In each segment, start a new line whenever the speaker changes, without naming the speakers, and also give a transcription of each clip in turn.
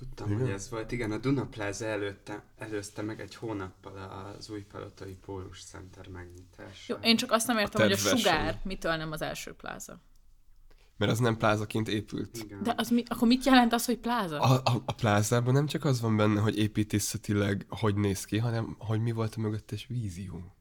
Tudtam, igen? hogy ez volt. Igen, a Duna Plaza előtte, előzte meg egy hónappal az új palotai Pólus Center megnyitása.
Jó, én csak azt nem értem, a hogy a sugár mitől nem az első pláza.
Mert az nem plázaként épült.
Igen. De az mi, akkor mit jelent az, hogy pláza?
A, a, a plázában nem csak az van benne, hogy építészetileg hogy néz ki, hanem hogy mi volt a mögöttes vízió.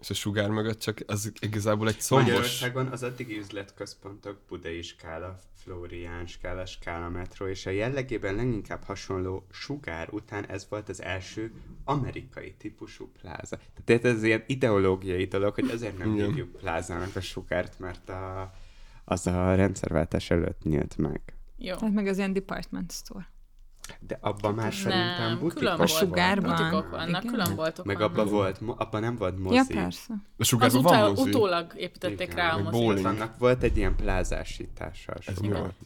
És a sugár mögött csak az igazából egy szombos...
Magyarországon az addigi üzletközpontok Budai Skála, Flórián Skála, Skála Metro, és a jellegében leginkább hasonló sugár után ez volt az első amerikai típusú pláza. Tehát ez ilyen ideológiai dolog, hogy ezért nem hívjuk plázának a sugárt, mert a, az a rendszerváltás előtt nyílt meg.
Jó. Tehát meg az ilyen department store.
De abban már nem, szerintem butikok
A sugárban.
Butikok vannak, Igen. külön voltok
Meg abban volt, abban nem volt mozi. Ja,
persze.
A sugárban van
utá- mozi. utólag építették Igen, rá a
mozit. Annak volt egy ilyen plázásítása.
Ez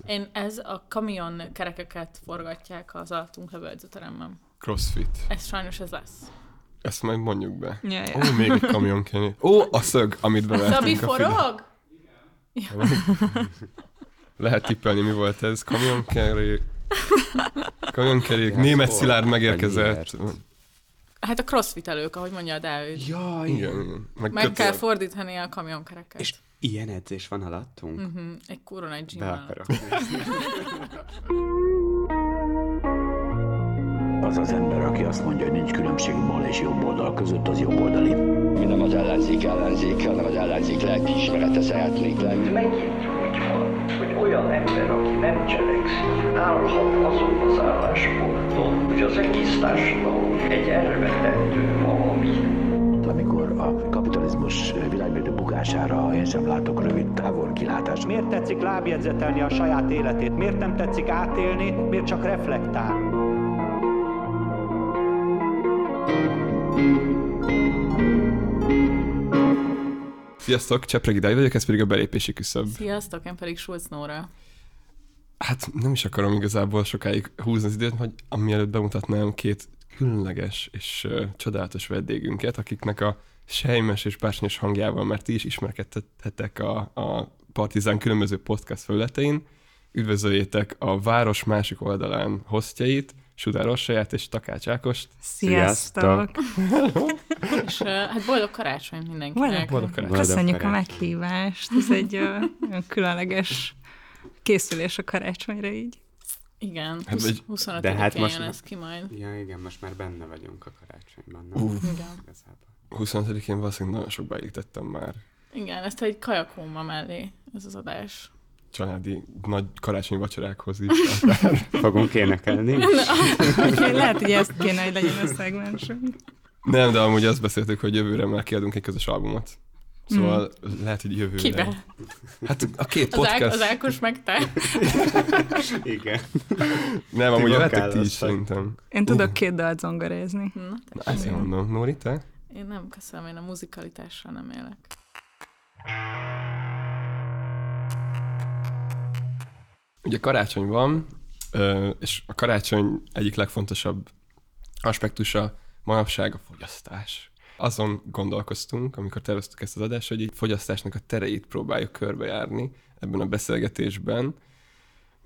Én ez a kamion kerekeket forgatják az alattunk levő edzőteremben.
Crossfit.
Ez sajnos ez lesz.
Ezt majd mondjuk be.
Ja, ja.
Ó, még egy kamion kenni. Ó, a szög, amit bevettünk.
Szabi forog?
Lehet tippelni, mi volt ez. Kamionkerék. Kamionkerék. Német Szilárd megérkezett.
Hát a crossfit elők, ahogy mondja a Dávid.
Ja,
igen. igen.
Meg, Meg kell fordítani a kamionkereket.
És ilyen edzés van alattunk?
Uh-huh. Egy kurva nagy gym
Be akarok.
Az az ember, aki azt mondja, hogy nincs különbség bal és jobb oldal között, az jobb oldali.
Mi nem az ellenzék ellenzéke, hanem az ellenzék lelkiismerete szeretnék lenni.
Van, hogy olyan ember, aki nem cselekszik, állhat azon az állásponton, hogy az egész társadalom egy elvetendő valami.
Amikor a kapitalizmus világbérdő bukására én sem látok rövid távol kilátást.
Miért tetszik lábjegyzetelni a saját életét? Miért nem tetszik átélni? Miért csak reflektál?
Sziasztok, Csepregi Dáj vagyok, ez pedig a belépési küszöb.
Sziasztok, én pedig Schulz Nóra.
Hát nem is akarom igazából sokáig húzni az időt, hogy amielőtt bemutatnám két különleges és uh, csodálatos vendégünket, akiknek a sejmes és bársonyos hangjával már ti is ismerkedtetek a, a Partizán különböző podcast felületein. Üdvözöljétek a város másik oldalán hostjait, Sudár Orsaját és Takács Ákost.
Sziasztok!
és uh, hát boldog karácsony mindenkinek.
Boldog, boldog karácsony.
Köszönjük
karácsony.
a meghívást. Ez egy uh, különleges készülés a karácsonyra így.
Igen,
Hát
20,
vagy-
25
de hát
jön
most-
ez ki majd.
Ja, igen, most már benne vagyunk a karácsonyban. Nem?
Uff.
Igen.
25-én valószínűleg nagyon sok beállítettem már
Igen, ezt egy kajakóma mellé, ez az adás.
Családi nagy karácsonyi vacsorákhoz is.
Fogunk énekelni.
Úgyhogy lehet, hogy ezt kéne, hogy legyen a szegmensünk.
Nem, de amúgy azt beszéltük, hogy jövőre már kiadunk egy közös albumot. Szóval lehet, hogy jövőre.
Kibe?
Hát a két
Az, Ák-
podcast.
az Ákos meg te.
igen.
Nem, amúgy
Ti
jöhetek ti is szerintem.
Én tudok két dalt zongorézni.
Na,
Na, ezt én mondom. Nóri, te?
én nem köszönöm, én a muzikalitással nem élek.
Ugye karácsony van, és a karácsony egyik legfontosabb aspektusa manapság a fogyasztás. Azon gondolkoztunk, amikor terveztük ezt az adást, hogy egy fogyasztásnak a tereit próbáljuk körbejárni ebben a beszélgetésben.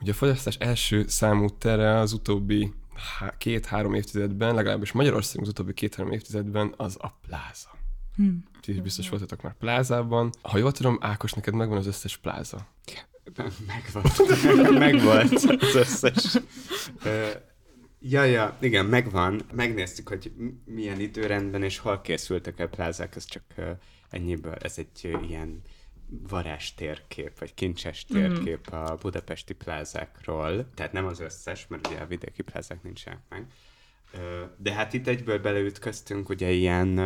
Ugye a fogyasztás első számú tere az utóbbi há- két-három évtizedben, legalábbis Magyarországon az utóbbi két-három évtizedben az a pláza.
Hm.
Ti is biztos voltatok már plázában. Ha jól tudom, Ákos, neked megvan az összes pláza.
Megvolt. Megvolt az összes. Ja, ja, igen, megvan. Megnéztük, hogy milyen időrendben és hol készültek el plázák, ez csak ennyiből, ez egy ilyen varázs térkép, vagy kincses térkép a budapesti plázákról, tehát nem az összes, mert ugye a vidéki plázák nincsenek meg. De hát itt egyből beleütköztünk ugye ilyen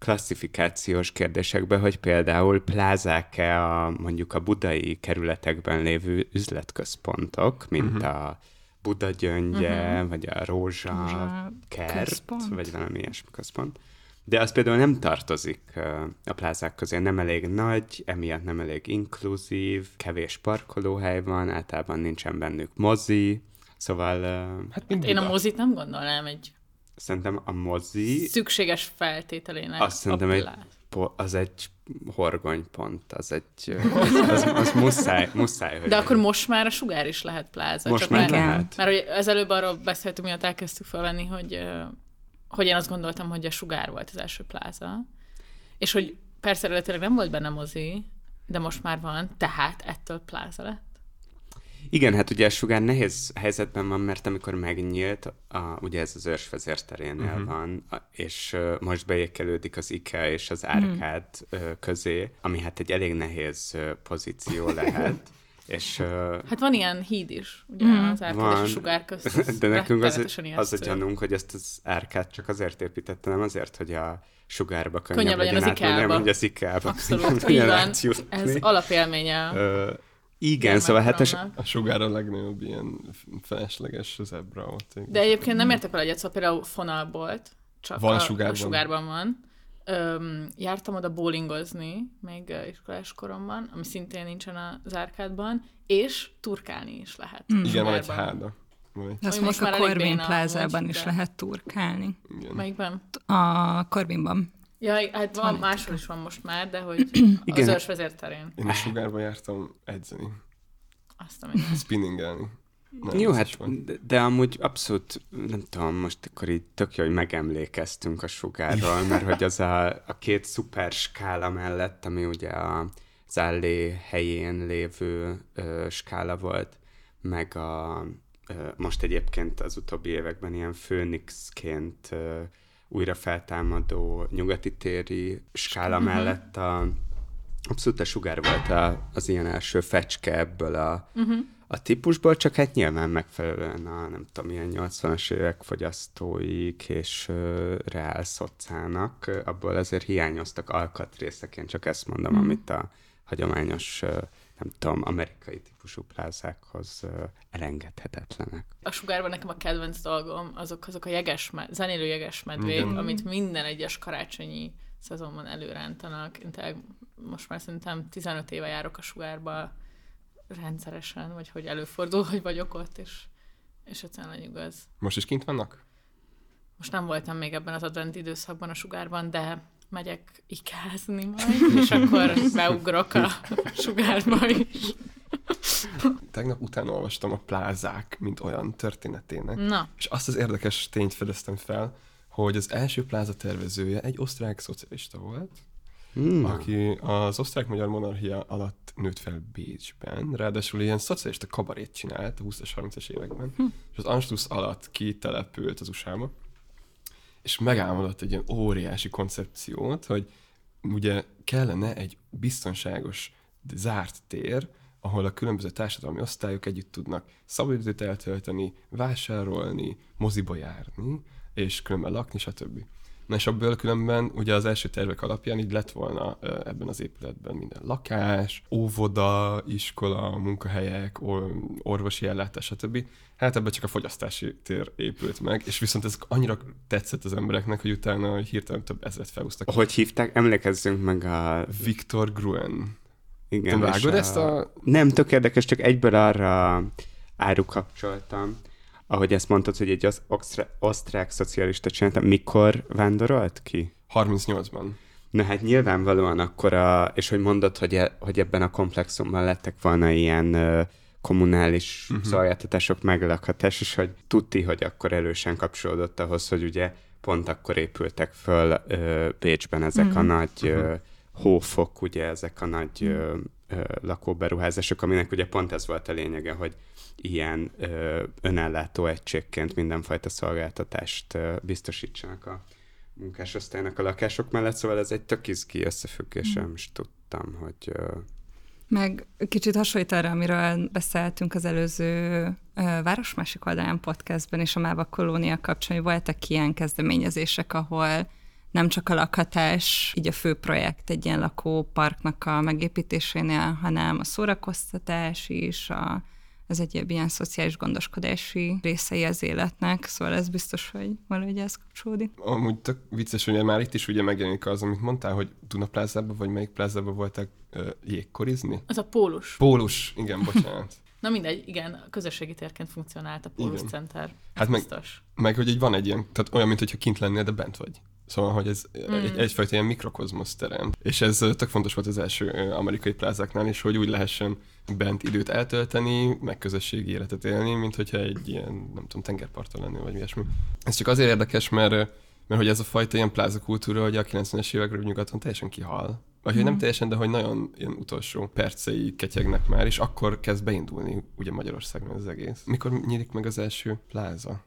klasszifikációs kérdésekbe, hogy például plázák-e a, mondjuk a budai kerületekben lévő üzletközpontok, mint uh-huh. a Buda gyöngye, uh-huh. vagy a Rózsa,
Rózsa
kert,
központ.
vagy valami ilyesmi központ. De az például nem tartozik a plázák közé, nem elég nagy, emiatt nem elég inkluzív, kevés parkolóhely van, általában nincsen bennük mozi, szóval
Hát mint
Én a mozit nem gondolnám egy
szerintem a mozi,
Szükséges feltételének
azt szerintem
a
egy, az egy horgonypont, az egy, az, az, muszáj, muszáj, hogy
De akkor most már a sugár is lehet pláza.
most
csak
már lehet.
mert hogy ezelőbb arról beszéltünk, miatt elkezdtük felvenni, hogy, hogy én azt gondoltam, hogy a sugár volt az első pláza, és hogy persze eredetileg nem volt benne mozi, de most már van, tehát ettől pláza lett.
Igen, hát ugye a sugár nehéz helyzetben van, mert amikor megnyílt, a, ugye ez az őrsvezér terénél uh-huh. van, és uh, most beékelődik az IKEA és az árkád uh, közé, ami hát egy elég nehéz uh, pozíció lehet. És uh,
Hát van ilyen híd is, ugye mm. az árkád és a
Van.
sugár közt.
de nekünk az, az a gyanunk, hogy ezt az árkát csak azért építette, nem azért, hogy a sugárba könnyebb,
Könnyebb legyen az
átmenni,
IKEA-ba.
hogy az IKEA-ba
Abszolút, így van. Ez alapélménye.
Igen, szóval hát a.
A sugár a legnagyobb ilyen felesleges zebra ott.
De egyébként nem értek vele egyet, szóval például fonalbolt, csak
Van
a,
sugárban.
a sugárban van. Öm, jártam oda bowlingozni, még iskolás koromban, ami szintén nincsen az árkádban, és turkálni is lehet.
Igen, van egy háda.
De azt
most
a Corbin plázában is
de-
lehet turkálni.
igen.
Melyikben?
A Corbinban.
Ja, hát van, máshol is van most már, de hogy az
Igen.
őrs vezérterén.
Én a sugárba jártam edzeni,
Azt a
spinningelni. Nem,
Jó, hát, de, de amúgy abszolút, nem tudom, most akkor így tök jó, hogy megemlékeztünk a sugárról, mert hogy az a, a két szuper skála mellett, ami ugye a Zállé helyén lévő ö, skála volt, meg a ö, most egyébként az utóbbi években ilyen főnixként ö, újra feltámadó nyugati téri skála mellett a, abszolút a sugár volt a, az ilyen első fecske ebből a, uh-huh. a típusból, csak hát nyilván megfelelően a nem tudom, ilyen 80-as évek fogyasztóik és uh, reál szocának, abból azért hiányoztak alkatrészek, én csak ezt mondom, uh-huh. amit a hagyományos, ö, nem tudom, amerikai típusú plázákhoz elengedhetetlenek.
A sugárban nekem a kedvenc dolgom azok, azok a jeges, med- zenélő jeges medvék,
Igen.
amit minden egyes karácsonyi szezonban előrántanak. Én tényleg most már szerintem 15 éve járok a sugárba rendszeresen, vagy hogy előfordul, hogy vagyok ott, és, és egyszerűen lenyugaz.
Most is kint vannak?
Most nem voltam még ebben az advent időszakban a sugárban, de megyek ikázni majd, és akkor beugrok a sugárba is.
Tegnap utána olvastam a plázák, mint olyan történetének.
Na,
És azt az érdekes tényt fedeztem fel, hogy az első pláza tervezője egy osztrák szocialista volt,
Hmm.
aki az osztrák-magyar monarchia alatt nőtt fel Bécsben, ráadásul ilyen szocialista kabarét csinált a 20-as, 30-as években, hm. és az Anschluss alatt kitelepült az USA-ba, és megálmodott egy ilyen óriási koncepciót, hogy ugye kellene egy biztonságos, zárt tér, ahol a különböző társadalmi osztályok együtt tudnak szabadidőt eltölteni, vásárolni, moziba járni, és különben lakni, stb. Na és abból különben ugye az első tervek alapján így lett volna ebben az épületben minden lakás, óvoda, iskola, munkahelyek, or- orvosi ellátás, stb. Hát ebben csak a fogyasztási tér épült meg, és viszont ez annyira tetszett az embereknek, hogy utána hirtelen több ezret felhúztak.
Hogy hívták? Emlékezzünk meg a...
Viktor Gruen.
Igen,
Te vágod ezt a-
Nem, tök érdekes, csak egyből arra árukapcsoltam, ahogy ezt mondtad, hogy egy az osztrák, osztrák szocialista csinálta, mikor vándorolt ki?
38-ban.
Na hát nyilvánvalóan akkor, a, és hogy mondod, hogy, e, hogy ebben a komplexumban lettek volna ilyen ö, kommunális uh-huh. szolgáltatások meglakhatás, és hogy tudti, hogy akkor erősen kapcsolódott ahhoz, hogy ugye pont akkor épültek föl ö, Bécsben ezek uh-huh. a nagy ö, hófok, ugye ezek a nagy ö, ö, lakóberuházások, aminek ugye pont ez volt a lényege, hogy ilyen ö, önellátó egységként mindenfajta szolgáltatást ö, biztosítsanak a munkásosztálynak a lakások mellett, szóval ez egy tök izgi összefüggés, nem is tudtam, hogy... ö,
Meg kicsit hasonlít arra, amiről beszéltünk az előző ö, Város másik oldalán podcastben és a Máva Kolónia kapcsán, hogy voltak ilyen kezdeményezések, ahol nem csak a lakhatás, így a fő projekt egy ilyen lakóparknak a megépítésénél, hanem a szórakoztatás is, a, az egyéb ilyen szociális gondoskodási részei az életnek, szóval ez biztos, hogy valahogy ez kapcsolódik.
Amúgy tök vicces, hogy már itt is ugye megjelenik az, amit mondtál, hogy Duna plázában, vagy melyik plázában voltak uh, jégkorizni?
az a pólus.
Pólus, igen, bocsánat.
Na mindegy, igen, közösségi térként funkcionált a Pólus. Center.
Hát meg-
biztos.
Meg, hogy így van egy ilyen, tehát olyan, mintha kint lennél, de bent vagy. Szóval, hogy ez mm. egy, egyfajta ilyen mikrokozmosz terem. És ez tök fontos volt az első amerikai plázáknál is, hogy úgy lehessen bent időt eltölteni, meg közösségi életet élni, mint hogyha egy ilyen, nem tudom, tengerparton lennél, vagy ilyesmi. Ez csak azért érdekes, mert, mert hogy ez a fajta ilyen plázakultúra, hogy a 90-es évekről nyugaton teljesen kihal. Vagy hogy nem teljesen, de hogy nagyon ilyen utolsó percei ketyegnek már, és akkor kezd beindulni ugye Magyarországon az egész. Mikor nyílik meg az első pláza?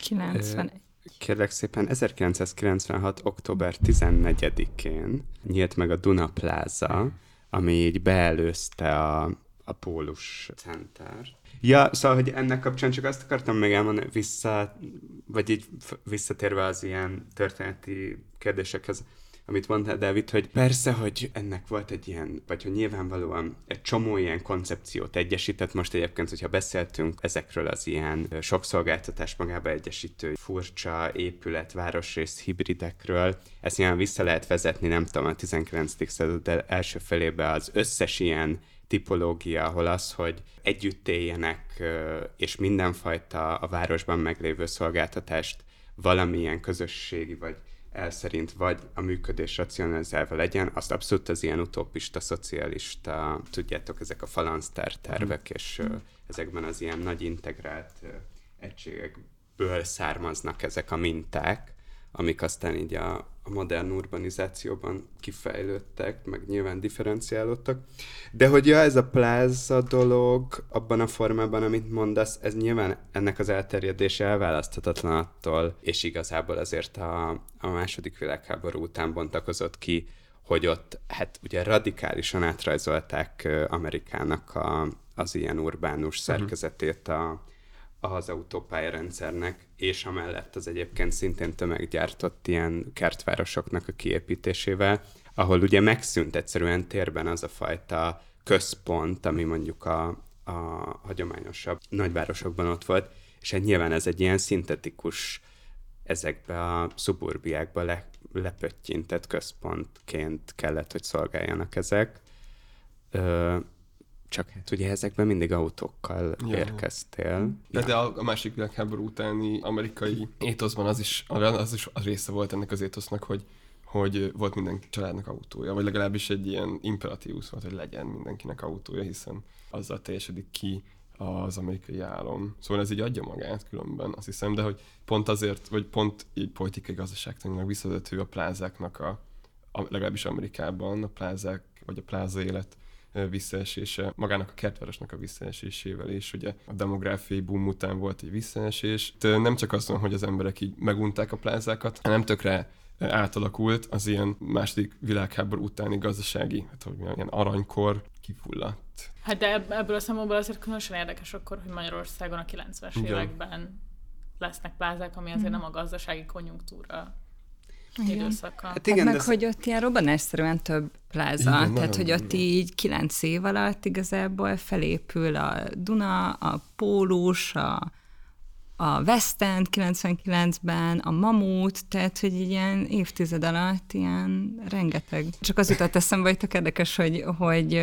91.
Kérlek szépen, 1996. október 14-én nyílt meg a Duna Plaza, ami így beelőzte a, a Pólus Center. Ja, szóval, hogy ennek kapcsán csak azt akartam még elmondani, vissza, vagy így visszatérve az ilyen történeti kérdésekhez, amit mondtál, Dávid, hogy persze, hogy ennek volt egy ilyen, vagy hogy nyilvánvalóan egy csomó ilyen koncepciót egyesített. Most egyébként, hogyha beszéltünk ezekről az ilyen sok szolgáltatás magába egyesítő furcsa épület, városrész hibridekről, ezt nyilván vissza lehet vezetni, nem tudom, a 19. század első felébe az összes ilyen tipológia, ahol az, hogy együtt éljenek, és mindenfajta a városban meglévő szolgáltatást valamilyen közösségi vagy elszerint, vagy a működés racionalizálva legyen, azt abszolút az ilyen utopista, szocialista, tudjátok, ezek a falansztár tervek, és ö, ezekben az ilyen nagy integrált ö, egységekből származnak ezek a minták, amik aztán így a, a modern urbanizációban kifejlődtek, meg nyilván differenciálódtak. De hogy ja, ez a pláza dolog abban a formában, amit mondasz, ez nyilván ennek az elterjedése elválaszthatatlan attól, és igazából azért a, a második világháború után bontakozott ki, hogy ott hát ugye radikálisan átrajzolták Amerikának a, az ilyen urbánus szerkezetét a, az autópályarendszernek, és amellett az egyébként szintén tömeggyártott ilyen kertvárosoknak a kiépítésével, ahol ugye megszűnt egyszerűen térben az a fajta központ, ami mondjuk a, a hagyományosabb nagyvárosokban ott volt, és hát nyilván ez egy ilyen szintetikus ezekbe a szuburbiákba le, lepöttyintett központként kellett, hogy szolgáljanak ezek. Ö, csak hát ugye ezekben mindig autókkal
Ja.
érkeztél.
De, de a, a másik világháború utáni amerikai étoszban az is, az is a része volt ennek az étosznak, hogy hogy volt minden családnak autója, vagy legalábbis egy ilyen imperatívusz volt, hogy legyen mindenkinek autója, hiszen azzal teljesedik ki az amerikai álom. Szóval ez így adja magát különben, azt hiszem, de hogy pont azért, vagy pont így politikai gazdaságtanilag visszavető a plázáknak a, a, legalábbis Amerikában a plázák, vagy a pláza élet visszaesése, magának a kertvárosnak a visszaesésével is, ugye a demográfiai boom után volt egy visszaesés. De nem csak azt mondom, hogy az emberek így megunták a plázákat, hanem tökre átalakult az ilyen második világháború utáni gazdasági, hát hogy mondjam, ilyen aranykor kifulladt.
Hát de ebb- ebből a számomból azért különösen érdekes akkor, hogy Magyarországon a 90-es
Igen.
években lesznek plázák, ami azért nem a gazdasági konjunktúra időszaka.
Hát
Hát
igen,
meg,
de
hogy ott ilyen robbanásszerűen több pláza,
Igen,
Igen, tehát hogy ott így kilenc év alatt igazából felépül a Duna, a Pólus, a, a West End 99-ben, a Mamut, tehát hogy ilyen évtized alatt ilyen rengeteg. Csak az jutott eszembe, hogy tök érdekes, hogy, hogy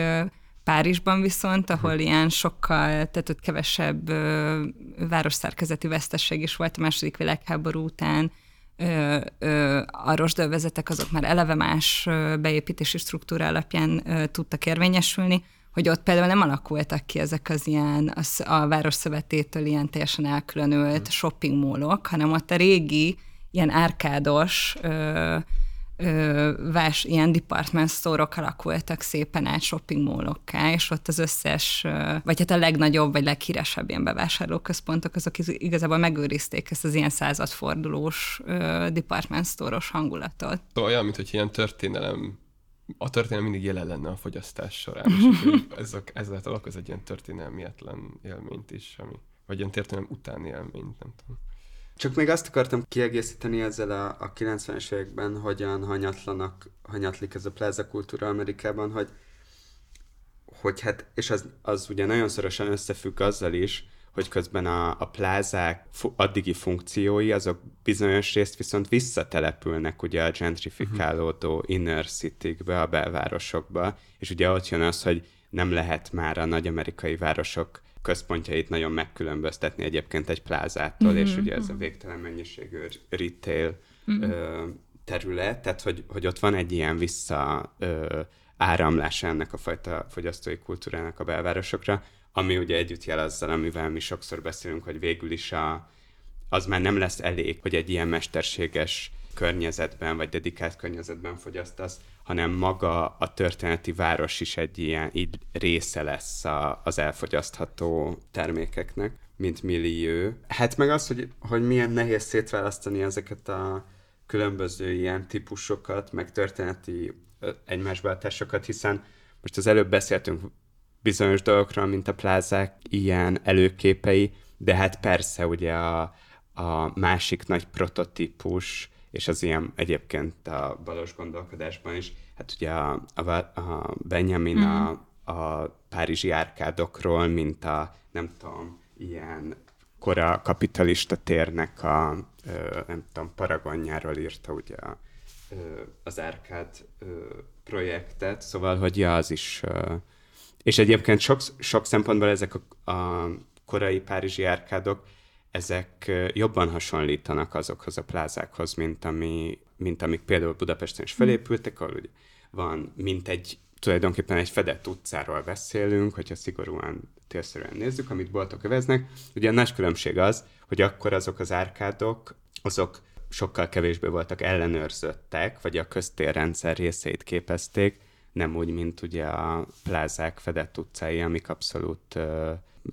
Párizsban viszont, ahol ilyen sokkal, tehát ott kevesebb ö, városszerkezeti vesztesség is volt a második világháború után, ö, ö, a rozsdölvezetek azok már eleve más beépítési struktúra alapján ö, tudtak érvényesülni, hogy ott például nem alakultak ki ezek az ilyen a, sz- a városszövetétől ilyen teljesen elkülönült shopping mallok, hanem ott a régi, ilyen árkádos ö, ö, vás, ilyen department store-ok alakultak szépen át shopping mallokká, és ott az összes, ö, vagy hát a legnagyobb, vagy leghíresebb ilyen bevásárlóközpontok, azok igazából megőrizték ezt az ilyen századfordulós ö, department store-os hangulatot.
Olyan, mint hogy ilyen történelem, a történelem mindig jelen lenne a fogyasztás során, és ez, a, ezáltal okoz egy ilyen történelmietlen élményt is, ami, vagy ilyen történelem utáni élményt, nem tudom.
Csak még azt akartam kiegészíteni ezzel a, a 90-es években, hogyan hanyatlanak, hanyatlik ez a pláza kultúra Amerikában, hogy, hogy hát, és az, az ugye nagyon szorosan összefügg azzal is, hogy közben a, a plázák fu- addigi funkciói, azok bizonyos részt viszont visszatelepülnek ugye a gentrifikálódó inner city-kbe, a belvárosokba, és ugye ott jön az, hogy nem lehet már a nagy amerikai városok központjait nagyon megkülönböztetni egyébként egy plázától,
Mhm.
mm-hmm. és ugye ez a végtelen mennyiségű retail mm-hmm. ö, terület, tehát hogy, hogy ott van egy ilyen vissza ö, áramlása ennek a fajta fogyasztói kultúrának a belvárosokra, ami ugye együtt jel azzal, amivel mi sokszor beszélünk, hogy végül is a, az már nem lesz elég, hogy egy ilyen mesterséges környezetben, vagy dedikált környezetben fogyasztasz, hanem maga a történeti város is egy ilyen így része lesz a, az elfogyasztható termékeknek, mint millió. Hát meg az, hogy, hogy milyen nehéz szétválasztani ezeket a különböző ilyen típusokat, meg történeti ö, egymásbeállításokat, hiszen most az előbb beszéltünk bizonyos dolgokról, mint a plázák ilyen előképei, de hát persze ugye a, a másik nagy prototípus, és az ilyen egyébként a balos gondolkodásban is, hát ugye a, a, a Benjamin mm. a, a párizsi árkádokról, mint a nem tudom, ilyen kora kapitalista térnek a ö, nem tudom, paragonjáról írta ugye a, ö, az árkád ö, projektet, szóval, hogy ja, az is ö, és egyébként sok, sok szempontból ezek a, a korai párizsi árkádok, ezek jobban hasonlítanak azokhoz a plázákhoz, mint, ami, mint amik például Budapesten is felépültek, ahol ugye van, mint egy, tulajdonképpen egy fedett utcáról beszélünk, hogyha szigorúan térszerűen nézzük, amit boltok öveznek. Ugye a nagy különbség az, hogy akkor azok az árkádok, azok sokkal kevésbé voltak ellenőrzöttek, vagy a köztérrendszer részeit képezték, nem úgy, mint ugye a plázák fedett utcái, amik abszolút uh,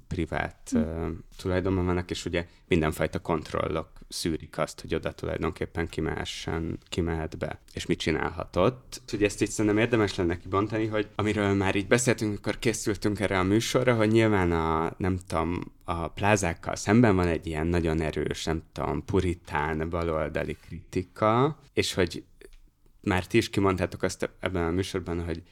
privát uh, tulajdonban vannak, és ugye mindenfajta kontrollok szűrik azt, hogy oda tulajdonképpen kimehessen, kimehet be, és mit csinálhatott. Ugye ezt így szerintem érdemes lenne kibontani, hogy amiről már így beszéltünk, akkor készültünk erre a műsorra, hogy nyilván a, nem tudom, a plázákkal szemben van egy ilyen nagyon erős, nem tudom, puritán, baloldali kritika, és hogy már ti is kimondtátok azt ebben a műsorban, hogy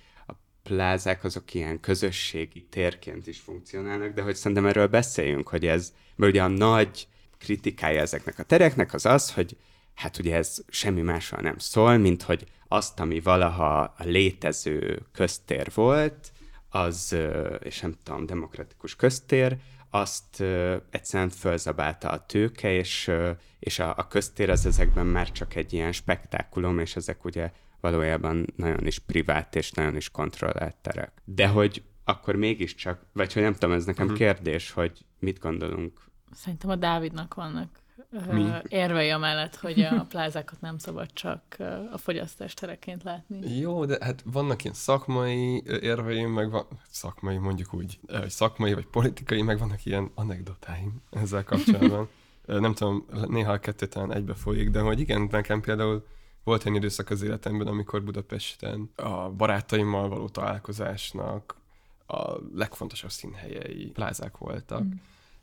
plázák azok ilyen közösségi térként is funkcionálnak, de hogy szerintem erről beszéljünk, hogy ez, mert ugye a nagy kritikája ezeknek a tereknek az az, hogy hát ugye ez semmi másról nem szól, mint hogy azt, ami valaha a létező köztér volt, az, és nem tudom, demokratikus köztér, azt egyszerűen fölzabálta a tőke, és, és a, a köztér az ezekben már csak egy ilyen spektákulum, és ezek ugye valójában nagyon is privát és nagyon is kontrollált terek. De hogy akkor mégiscsak, vagy hogy nem tudom, ez nekem uh-huh. kérdés, hogy mit gondolunk.
Szerintem a Dávidnak vannak
Mi?
Érvei amellett, hogy a plázákat nem szabad csak a fogyasztás tereként látni.
Jó, de hát vannak ilyen szakmai érveim, meg van, szakmai mondjuk úgy, hogy szakmai vagy politikai, meg vannak ilyen anekdotáim ezzel kapcsolatban. nem tudom, néha a kettő talán egybe folyik, de hogy igen, nekem például volt egy időszak az életemben, amikor Budapesten a barátaimmal való találkozásnak a legfontosabb színhelyei plázák voltak. Mm.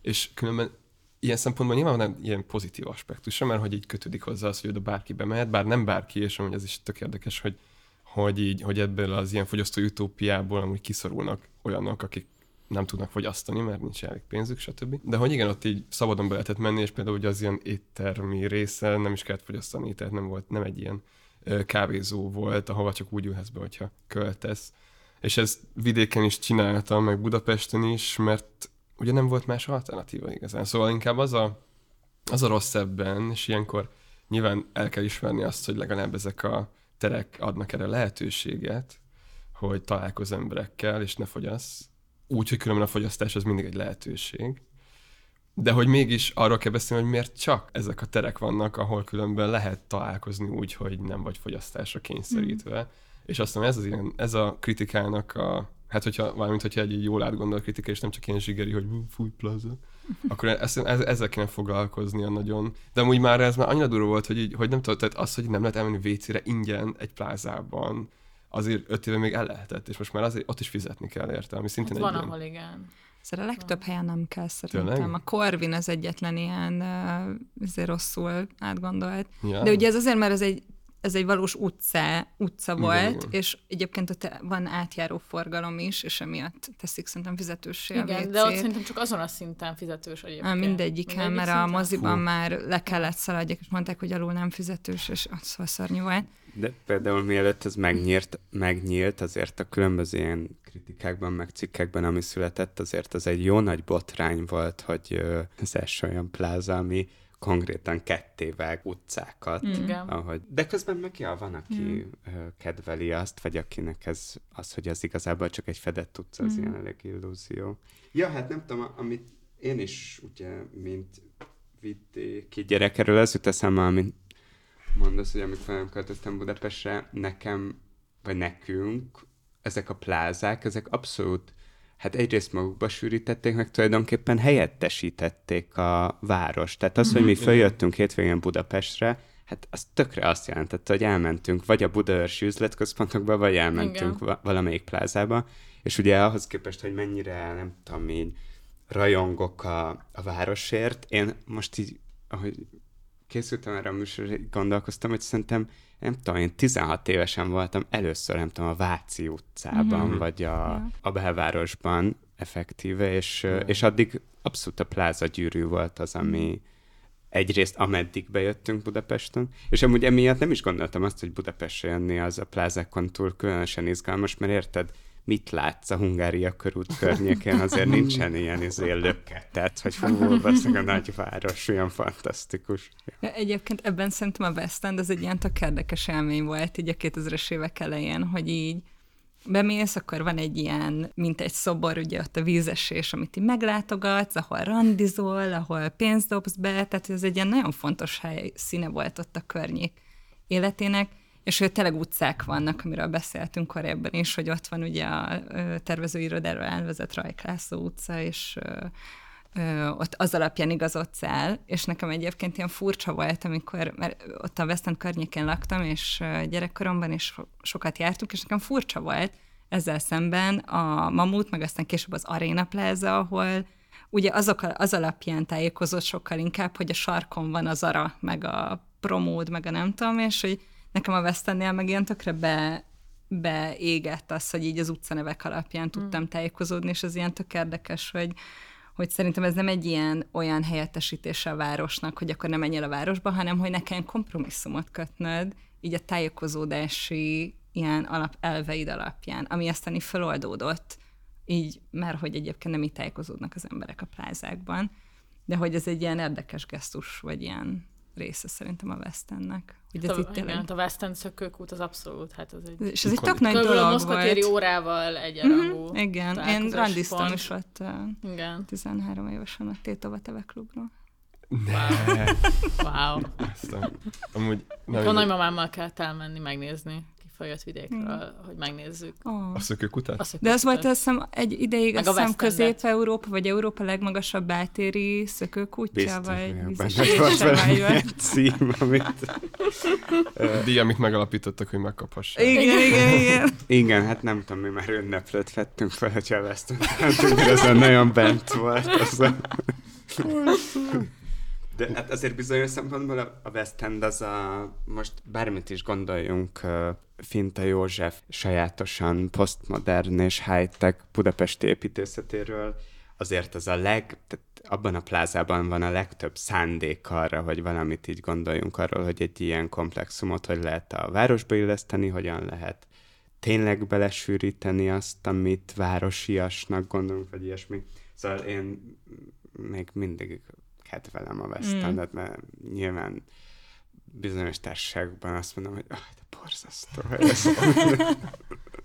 És különben ilyen szempontból nyilván van egy ilyen pozitív aspektusa, mert hogy így kötődik hozzá az, hogy oda bárki bemehet, bár nem bárki, és amúgy ez is tök érdekes, hogy, hogy, így, hogy ebből az ilyen fogyasztói utópiából amúgy kiszorulnak olyanok, akik nem tudnak fogyasztani, mert nincs elég pénzük, stb. De hogy igen, ott így szabadon be lehetett menni, és például ugye az ilyen éttermi része nem is kellett fogyasztani, tehát nem volt, nem egy ilyen kávézó volt, ahova csak úgy ülhetsz be, hogyha költesz. És ezt vidéken is csináltam, meg Budapesten is, mert ugye nem volt más alternatíva igazán. Szóval inkább az a, az a rossz ebben, és ilyenkor nyilván el kell ismerni azt, hogy legalább ezek a terek adnak erre lehetőséget, hogy találkozz emberekkel, és ne fogyasz. Úgy, hogy különben a fogyasztás az mindig egy lehetőség. De hogy mégis arról kell beszélni, hogy miért csak ezek a terek vannak, ahol különben lehet találkozni úgy, hogy nem vagy fogyasztásra kényszerítve. Mm. És azt mondom, ez, az ilyen, ez a kritikának a, hát hogyha, valamint hogyha egy jól átgondolt kritika, és nem csak ilyen zsigeri, hogy fúj, plaza, akkor ezt, ez, ezzel kéne foglalkoznia nagyon. De amúgy már ez már annyira durva volt, hogy, így, hogy nem tudod, tehát az, hogy nem lehet elmenni WC-re ingyen egy plázában, azért öt éve még el lehetett, és most már azért ott is fizetni kell érte, ami szintén
hát
egy
van,
ilyen...
ahol igen.
Szóval a legtöbb helyen nem kell szerintem.
Tényleg?
A Corvin az egyetlen ilyen azért rosszul átgondolt.
Ja.
De ugye ez azért, mert ez egy, ez egy valós utca, utca volt,
igen.
és egyébként ott van átjáró forgalom is, és emiatt teszik szerintem fizetőssé a
Igen, de ott szerintem csak azon a szinten fizetős egyébként.
Mindegyiken,
Mindegyik
mert a
szinten?
moziban
Fú.
már le kellett szaladjak, és mondták, hogy alul nem fizetős, és az szóval szörnyű volt.
De például mielőtt ez megnyílt, megnyílt, azért a különböző ilyen kritikákban, meg cikkekben, ami született, azért az egy jó nagy botrány volt, hogy az első olyan pláza, ami konkrétan kettévág utcákat.
Igen.
Ahogy. De közben meg ja, van, aki ö, kedveli azt, vagy akinek ez az, hogy az igazából csak egy fedett utca, az ilyen elég illúzió. Ja, hát nem tudom, amit én is ugye, mint vidéki gyerek, erről az jut eszembe, amit mondasz, hogy amikor nem költöztem Budapestre, nekem, vagy nekünk, ezek a plázák, ezek abszolút, hát egyrészt magukba sűrítették, meg tulajdonképpen helyettesítették a város. Tehát az, hogy mi följöttünk hétvégén Budapestre, hát az tökre azt jelentette, hogy elmentünk vagy a budaörsi üzletközpontokba, vagy elmentünk
Igen.
va- valamelyik plázába, és ugye ahhoz képest, hogy mennyire, nem tudom, így rajongok a, a városért, én most így, ahogy készültem erre a műsorra, gondolkoztam, hogy szerintem, nem tudom, én 16 évesen voltam először, nem tudom, a Váci utcában, mm-hmm. vagy a, a belvárosban effektíve, és, mm. és addig abszolút a pláza gyűrű volt az, ami egyrészt ameddig bejöttünk Budapesten, és amúgy emiatt nem is gondoltam azt, hogy Budapestre jönni az a plázákon túl különösen izgalmas, mert érted, mit látsz a Hungária körút környékén, azért nincsen ilyen izé lökketet, hogy baszik a nagyváros, olyan fantasztikus.
Ja, Egyébként ebben szerintem a West End az egy ilyen tök érdekes élmény volt így a 2000-es évek elején, hogy így bemész, akkor van egy ilyen, mint egy szobor, ugye ott a vízesés, amit így meglátogatsz, ahol randizol, ahol pénzt dobsz be, tehát ez egy ilyen nagyon fontos hely színe volt ott a környék életének, és hogy tényleg utcák vannak, amiről beszéltünk korábban is, hogy ott van ugye a tervezőirodáról elvezett Rajk László utca, és ott az alapján igazodsz el, és nekem egyébként ilyen furcsa volt, amikor, mert ott a West környékén laktam, és gyerekkoromban is so- sokat jártunk, és nekem furcsa volt ezzel szemben a Mamut, meg aztán később az Arena Plaza, ahol ugye azok, az alapján tájékozott sokkal inkább, hogy a sarkon van az Zara, meg a Promód, meg a nem tudom, és hogy nekem a West Endnél meg ilyen tökre be, beégett az, hogy így az utcanevek alapján tudtam tájékozódni, és az ilyen tök érdekes, hogy, hogy szerintem ez nem egy ilyen olyan helyettesítése a városnak, hogy akkor nem menjél a városba, hanem hogy nekem kompromisszumot kötnöd, így a tájékozódási ilyen alap elveid alapján, ami aztán így feloldódott, így, mert hogy egyébként nem így tájékozódnak az emberek a plázákban, de hogy ez egy ilyen érdekes gesztus, vagy ilyen része szerintem a West Endnek. Hogy ez
Hát
itt
a, igen, a West End szökőkút az abszolút, hát az egy...
És ez egy tök nagy
Körülbelül a
dolog
Moszkvatéri órával egyenrangú.
Mhm, Igen, én randiztam is ott uh,
Igen.
13 évesen a Tétova Teve klubról.
Ne,
Wow.
aztán, amúgy
A
nem,
nagymamámmal kellett elmenni, megnézni, ki följött vidékről, hogy megnézzük.
Oh.
a szökőkutat?
A
De az volt azt hiszem egy ideig,
Meg
azt
a
hiszem. Közép-Európa, vagy Európa legmagasabb beltéri szökőkútja,
Biztos,
vagy
hogy
biztos, hogy
cím, amit...
Díj, amit megalapítottak, hogy megkaphassák.
Igen, igen, igen.
Igen, hát nem tudom, mi már ünneplőt vettünk fel, hogyha vesztettünk, mert ezen nagyon bent volt. De hát azért bizonyos szempontból a- a West End az a, most bármit is gondoljunk, Finta József sajátosan posztmodern és high-tech budapesti építészetéről, azért az a leg, tehát abban a plázában van a legtöbb szándék arra, hogy valamit így gondoljunk arról, hogy egy ilyen komplexumot hogy lehet a városba illeszteni, hogyan lehet tényleg belesűríteni azt, amit városiasnak gondolunk, vagy ilyesmi. Szóval én még mindig kedvelem a West Endet, mert nyilván bizonyos társaságokban azt mondom, hogy ah, borzasztó.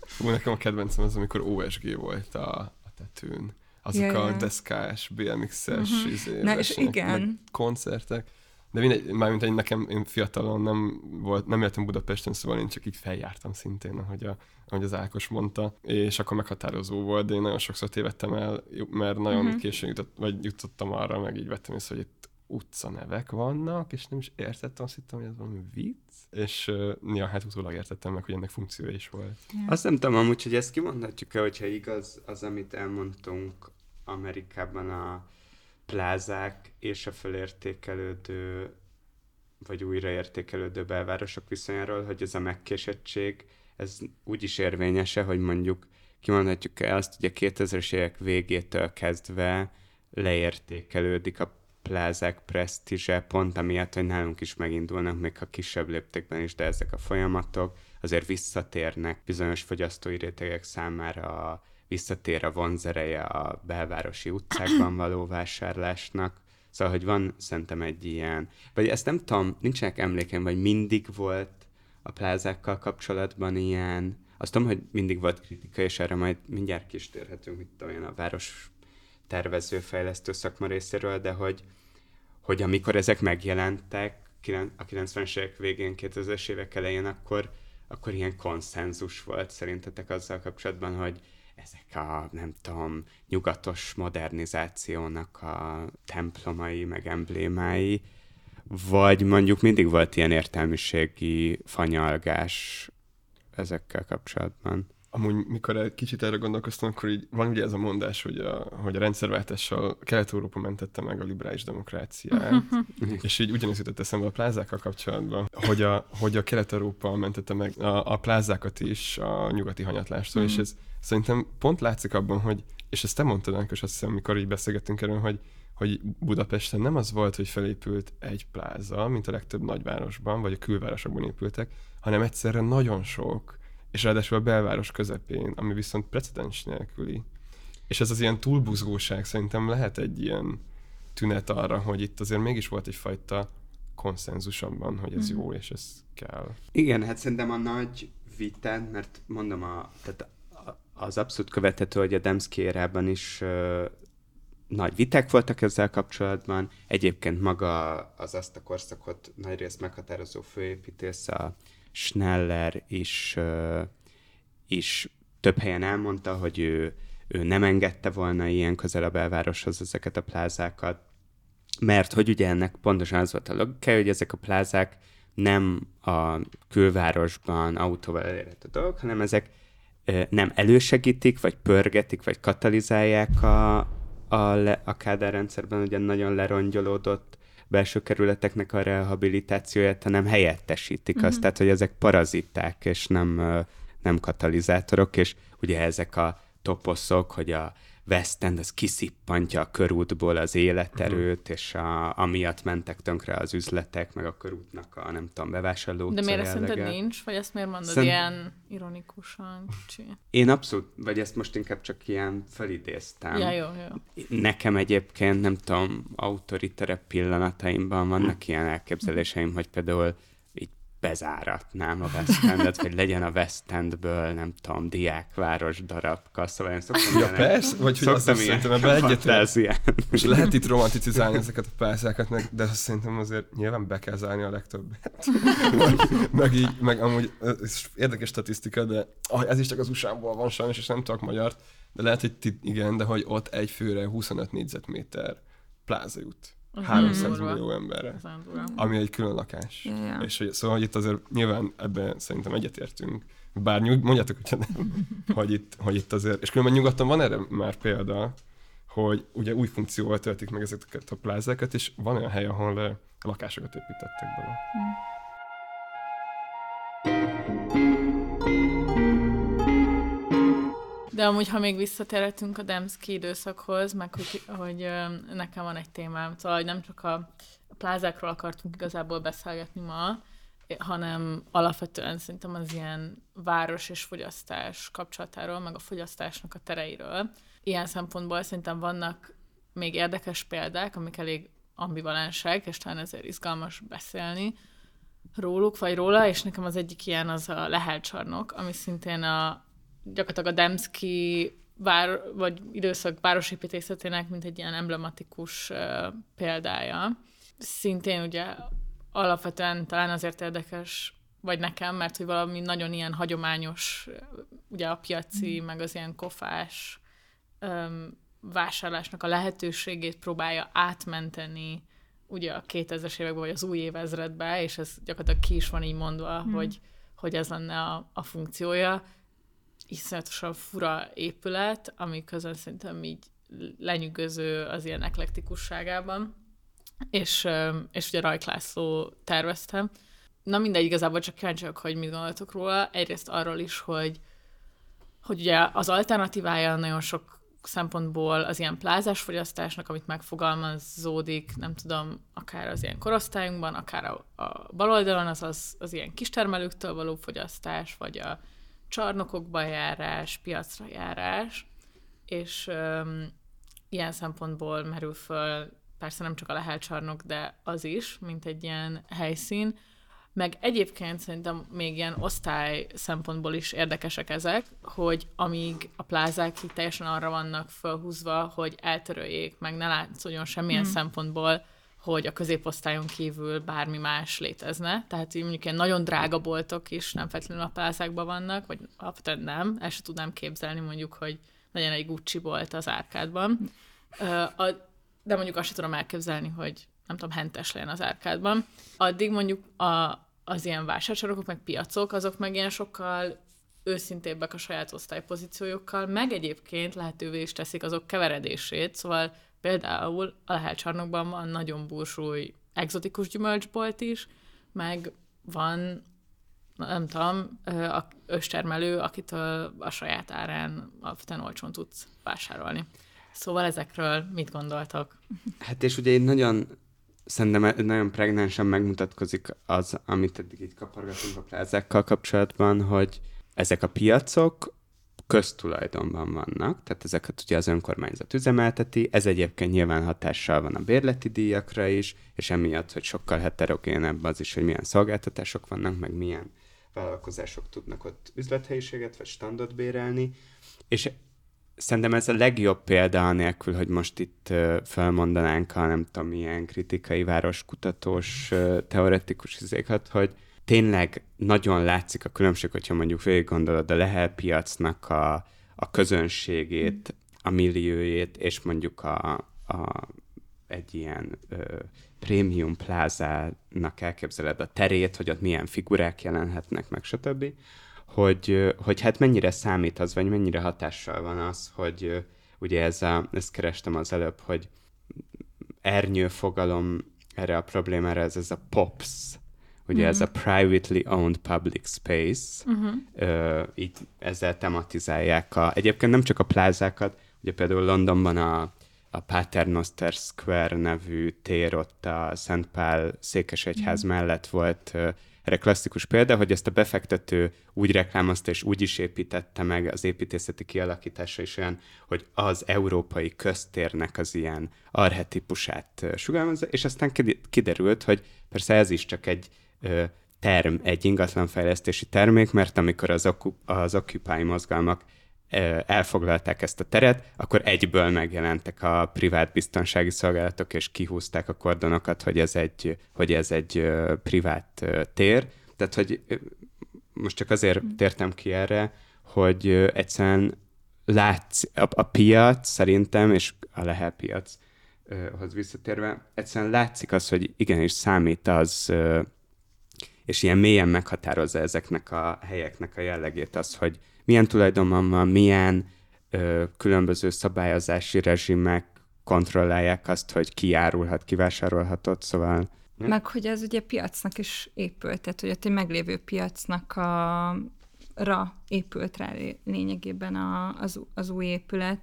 Fú, nekem a kedvencem az, amikor OSG volt a, a tetőn. Azok
Ja,
a
ja.
deszkás, BMX-es uh-huh. izé,
Na, és igen.
koncertek. De mindegy, mármint egy nekem, én fiatalon nem, volt, nem éltem Budapesten, szóval én csak így feljártam szintén, ahogy, a, ahogy az Ákos mondta, és akkor meghatározó volt, de én nagyon sokszor tévedtem el, mert nagyon uh-huh. későn jutott, vagy jutottam arra, meg így vettem észre, hogy itt utcanevek vannak, és nem is értettem, azt hittem, hogy ez valami vicc, és ja, hát utólag értettem meg, hogy ennek funkciója is volt.
Azt nem tudom amúgy, hogy ezt kimondhatjuk-e, hogyha igaz az, amit elmondtunk Amerikában a plázák és a fölértékelődő vagy újraértékelődő belvárosok viszonyáról, hogy ez a megkésettség, ez úgy is érvényese, hogy mondjuk kimondhatjuk-e azt, hogy a 2000-es évek végétől kezdve leértékelődik a plázák presztízse, pont amiatt, hogy nálunk is megindulnak, még ha kisebb léptékben is, de ezek a folyamatok azért visszatérnek bizonyos fogyasztói rétegek számára, visszatér a vonzereje a belvárosi utcákban való vásárlásnak. Szóval, hogy van szerintem egy ilyen, vagy ezt nem tudom, nincsenek emlékeim, vagy mindig volt a plázákkal kapcsolatban ilyen, azt tudom, hogy mindig volt kritika, és erre majd mindjárt kistérhetünk, mit olyan a város tervező, fejlesztő szakma részéről, de hogy, hogy amikor ezek megjelentek a 90-es évek végén, 2000-es évek elején, akkor, akkor ilyen konszenzus volt szerintetek azzal kapcsolatban, hogy ezek a, nem tudom, nyugatos modernizációnak a templomai, meg emblémái, vagy mondjuk mindig volt ilyen értelmiségi fanyalgás ezekkel kapcsolatban?
Amúgy, mikor egy kicsit erre gondolkoztam, akkor így van ugye ez a mondás, hogy a, hogy a rendszerváltással Kelet-Európa mentette meg a liberális demokráciát, és így ugyanis jutott eszembe a plázákkal kapcsolatban, hogy a, hogy a Kelet-Európa mentette meg a, a plázákat is a nyugati hanyatlástól, és ez szerintem pont látszik abban, hogy, és ezt te mondtad, Ánkos, azt hiszem, amikor így beszélgettünk erről, hogy, hogy Budapesten nem az volt, hogy felépült egy pláza, mint a legtöbb nagyvárosban, vagy a külvárosokban épültek, hanem egyszerre nagyon sok, és ráadásul a belváros közepén, ami viszont precedens nélküli. És ez az ilyen túlbuzgóság szerintem lehet egy ilyen tünet arra, hogy itt azért mégis volt egyfajta konszenzus abban, hogy ez mm. jó, és ez kell.
Igen, hát szerintem a nagy vitán, mert mondom, a, tehát az abszolút követhető, hogy a Demszki érában is nagy viták voltak ezzel kapcsolatban. Egyébként maga az azt a korszakot nagyrészt meghatározó főépítész, a Schneller is, is több helyen elmondta, hogy ő, ő nem engedte volna ilyen közel a belvároshoz ezeket a plázákat, mert hogy ugye ennek pontosan az volt a logika, hogy ezek a plázák nem a külvárosban autóval elérhető dolgok, hanem ezek nem elősegítik, vagy pörgetik, vagy katalizálják a, a, le, a Kádár rendszerben ugye nagyon lerongyolódott belső kerületeknek a rehabilitációját, hanem helyettesítik mm-hmm. azt, mhm. tehát hogy ezek paraziták, és nem, nem katalizátorok, és ugye ezek a toposzok, hogy a West End az kiszippantja a körútból az életerőt, uh-huh. és a, amiatt mentek tönkre az üzletek, meg a körútnak a, nem tudom, bevásárló
De miért szerinted nincs? Vagy ezt miért mondod Szerint... ilyen ironikusan kicsi?
Én abszolút, vagy ezt most inkább csak ilyen felidéztem.
Ja, jó, jó.
Nekem egyébként, nem tudom, autoritere pillanataimban vannak ilyen elképzeléseim, hogy például bezáratnám a West Endet, hogy legyen a West Endből, nem tudom, diákváros darabka, szóval én szoktam
Ja, ilyen, persze, vagy hogy azt szerintem ebbe egyetlen. És lehet itt romanticizálni ezeket a pályázákat, de azt szerintem azért nyilván be kell zárni a legtöbbet. meg, így, meg amúgy érdekes statisztika, de ez is csak az USA-ból van sajnos, és nem tudok magyart, de lehet, hogy itt, igen, de hogy ott egy főre 25 négyzetméter pláza jut. 300 mm. millió emberre, ami egy külön lakás.
Yeah, yeah.
És hogy, szóval hogy itt azért nyilván ebben szerintem egyetértünk, bár nyug, mondjátok, hogy nem, hogy itt, hogy itt azért, és különben nyugaton van erre már példa, hogy ugye új funkcióval töltik meg ezeket a plázákat, és van olyan hely, ahol eh, lakásokat építettek bele. Mm.
De amúgy, ha még visszatérhetünk a Demszki időszakhoz, meg hogy, hogy nekem van egy témám, szóval hogy nem csak a plázákról akartunk igazából beszélgetni ma, hanem alapvetően szerintem az ilyen város és fogyasztás kapcsolatáról, meg a fogyasztásnak a tereiről. Ilyen szempontból szerintem vannak még érdekes példák, amik elég ambivalensek, és talán ezért izgalmas beszélni róluk, vagy róla, és nekem az egyik ilyen az a Lehelcsarnok, ami szintén a gyakorlatilag a Demszki vár, vagy időszak városépítészetének, mint egy ilyen emblematikus példája. Szintén ugye alapvetően talán azért érdekes, vagy nekem, mert hogy valami nagyon ilyen hagyományos, ugye a piaci, mm. meg az ilyen kofás um, vásárlásnak a lehetőségét próbálja átmenteni ugye a 2000-es években, vagy az új évezredbe, és ez gyakorlatilag ki is van így mondva, mm. hogy, hogy ez lenne a, a funkciója iszonyatosan fura épület, ami közön szerintem így lenyűgöző az ilyen eklektikusságában, és, és ugye Rajk László terveztem. Na mindegy, igazából csak kíváncsiak, hogy mit gondoltok róla. Egyrészt arról is, hogy, hogy ugye az alternatívája nagyon sok szempontból az ilyen plázás fogyasztásnak, amit megfogalmazódik, nem tudom, akár az ilyen korosztályunkban, akár a, a baloldalon, az, az az ilyen kistermelőktől való fogyasztás, vagy a csarnokokba járás, piacra járás, és öm, ilyen szempontból merül föl persze nem csak a Lehel csarnok, de az is, mint egy ilyen helyszín, meg egyébként szerintem még ilyen osztály szempontból is érdekesek ezek, hogy amíg a plázák így teljesen arra vannak felhúzva, hogy eltöröljék, meg ne látszódjon semmilyen hmm. szempontból, hogy a középosztályon kívül bármi más létezne. Tehát így mondjuk ilyen nagyon drága boltok is nem feltétlenül a plázákban vannak, vagy alapvetően nem. El sem tudnám képzelni mondjuk, hogy legyen egy Gucci bolt az árkádban. De mondjuk azt sem tudom elképzelni, hogy nem tudom, hentes legyen az árkádban. Addig mondjuk a, az ilyen vásárcsarnokok, meg piacok, azok meg ilyen sokkal őszintébbek a saját osztálypozíciójukkal, meg egyébként lehetővé is teszik azok keveredését, szóval például a Lehel csarnokban van nagyon bursúly egzotikus gyümölcsbolt is, meg van nem tudom, a őstermelő, akitől a saját árán alapvetően olcsón tudsz vásárolni. Szóval ezekről mit gondoltak?
Hát és ugye én nagyon szerintem nagyon pregnánsan megmutatkozik az, amit eddig így kapargatunk a plázákkal kapcsolatban, hogy ezek a piacok köztulajdonban vannak, tehát ezeket ugye az önkormányzat üzemelteti, ez egyébként nyilván hatással van a bérleti díjakra is, és emiatt, hogy sokkal heterogénebb az is, hogy milyen szolgáltatások vannak, meg milyen vállalkozások tudnak ott üzlethelyiséget vagy standot bérelni, és szerintem ez a legjobb példa anélkül, hogy most itt felmondanánk a nem tudom milyen kritikai városkutatós teoretikus izékat, hogy tényleg nagyon látszik a különbség, hogyha mondjuk végig gondolod a Lehel piacnak a, a közönségét, a milliójét, és mondjuk a, a, egy ilyen ö, prémium plázának elképzeled a terét, hogy ott milyen figurák jelenhetnek, meg stb. Hogy, hogy hát mennyire számít az, vagy mennyire hatással van az, hogy ugye ez a, ezt kerestem az előbb, hogy ernyő fogalom erre a problémára, ez, ez a POPS, ugye mm-hmm. ez a mhm. Privately Owned Public Space, mm-hmm. ö, így ezzel tematizálják a, egyébként nem csak a plázákat, ugye például Londonban a, a Paternoster Square nevű tér ott a Szent Pál székesegyház mm. mellett volt erre klasszikus példa, hogy ezt a befektető úgy reklámozta és úgy is építette meg az építészeti kialakítása is olyan, hogy az európai köztérnek az ilyen arhetipusát sugalmazza, és aztán kiderült, hogy persze ez is csak egy term, egy ingatlanfejlesztési termék, mert amikor az, az Occupy mozgalmak elfoglalták ezt a teret, akkor egyből megjelentek a privát biztonsági szolgálatok, és kihúzták a kordonokat, hogy ez egy, hogy ez egy privát tér. Tehát, hogy most csak azért tértem ki erre, hogy egyszerűen látsz, a, a piac szerintem, és a Lehel piachoz visszatérve, egyszerűen látszik az, hogy igenis számít az, és ilyen mélyen meghatározza ezeknek a helyeknek a jellegét az, hogy milyen tulajdonban van, milyen ö, különböző szabályozási rezsimek kontrollálják azt, hogy ki járulhat, ki vásárolhatott, szóval...
Meg hogy ez ugye piacnak is épült, tehát hogy ott egy meglévő piacnak a ra épült rá lényegében a, az, az új épület,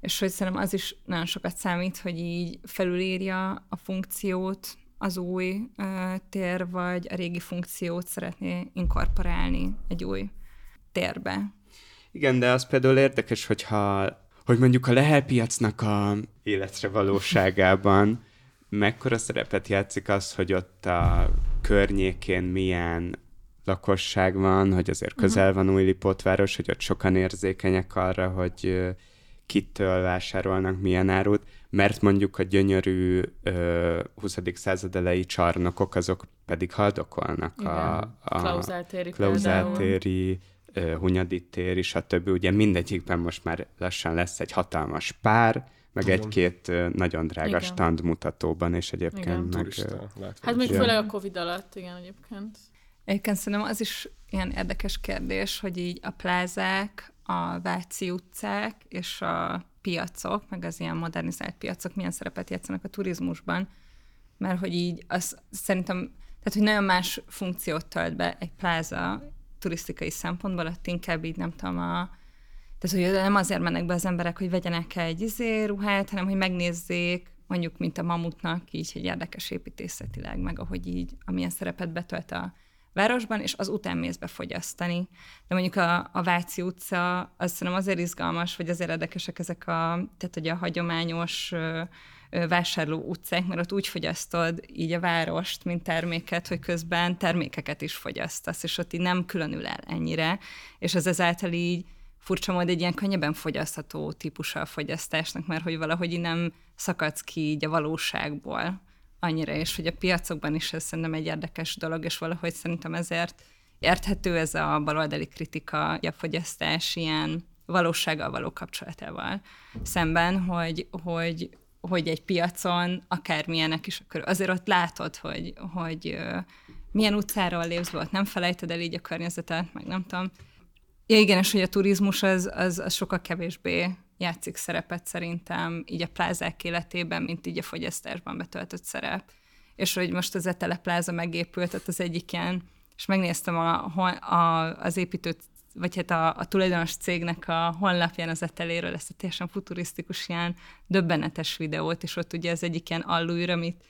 és hogy szerintem az is nagyon sokat számít, hogy így felülírja a funkciót az új ö, tér, vagy a régi funkciót szeretné inkorporálni egy új térbe.
Igen, de az például érdekes, hogyha hogy mondjuk a lehelpiacnak a életre valóságában mekkora szerepet játszik az, hogy ott a környékén milyen lakosság van, hogy azért közel van új Lipótváros, hogy ott sokan érzékenyek arra, hogy kitől vásárolnak milyen árut, mert mondjuk a gyönyörű ö, 20. század elejé csarnokok, azok pedig haldokolnak
Igen. a, a
Klauzáltéri, Klauzáltéri Hunyadi tér, és a többi, ugye mindegyikben most már lassan lesz egy hatalmas pár, meg egy-két nagyon drága igen. stand mutatóban, és egyébként igen. meg... Turista,
hát még főleg a Covid alatt, igen, egyébként.
Egyébként szerintem az is ilyen érdekes kérdés, hogy így a plázák, a Váci utcák és a piacok, meg az ilyen modernizált piacok milyen szerepet játszanak a turizmusban, mert hogy így az szerintem, tehát hogy nagyon más funkciót tölt be egy pláza turisztikai szempontból, ott inkább így nem tudom, a, Tehát, hogy nem azért mennek be az emberek, hogy vegyenek egy izé ruhát, hanem hogy megnézzék, mondjuk, mint a mamutnak, így egy érdekes építészetileg, meg ahogy így, amilyen szerepet betölt a városban, és az után mész befogyasztani. De mondjuk a, a Váci utca, az szerintem azért izgalmas, vagy azért érdekesek ezek a, tehát hogy a hagyományos vásárló utcák, mert ott úgy fogyasztod így a várost, mint terméket, hogy közben termékeket is fogyasztasz, és ott így nem különül el ennyire, és az ezáltal így furcsa mód egy ilyen könnyebben fogyasztható típusa a fogyasztásnak, mert hogy valahogy így nem szakadsz ki így a valóságból annyira, és hogy a piacokban is ez szerintem egy érdekes dolog, és valahogy szerintem ezért érthető ez a baloldali kritika, a fogyasztás ilyen valósággal való kapcsolatával szemben, hogy, hogy, hogy egy piacon akármilyenek is, akkor azért ott látod, hogy, hogy milyen utcáról lépsz ott nem felejted el így a környezetet, meg nem tudom. Ja, igen, és hogy a turizmus az, az, az sokkal kevésbé játszik szerepet szerintem így a plázák életében, mint így a fogyasztásban betöltött szerep. És hogy most az Etele pláza megépült, ott az egyik ilyen, és megnéztem a, a, az építő, vagy hát a, a tulajdonos cégnek a honlapján az Eteléről ezt a teljesen futurisztikus ilyen döbbenetes videót, és ott ugye az egyik ilyen allújra, amit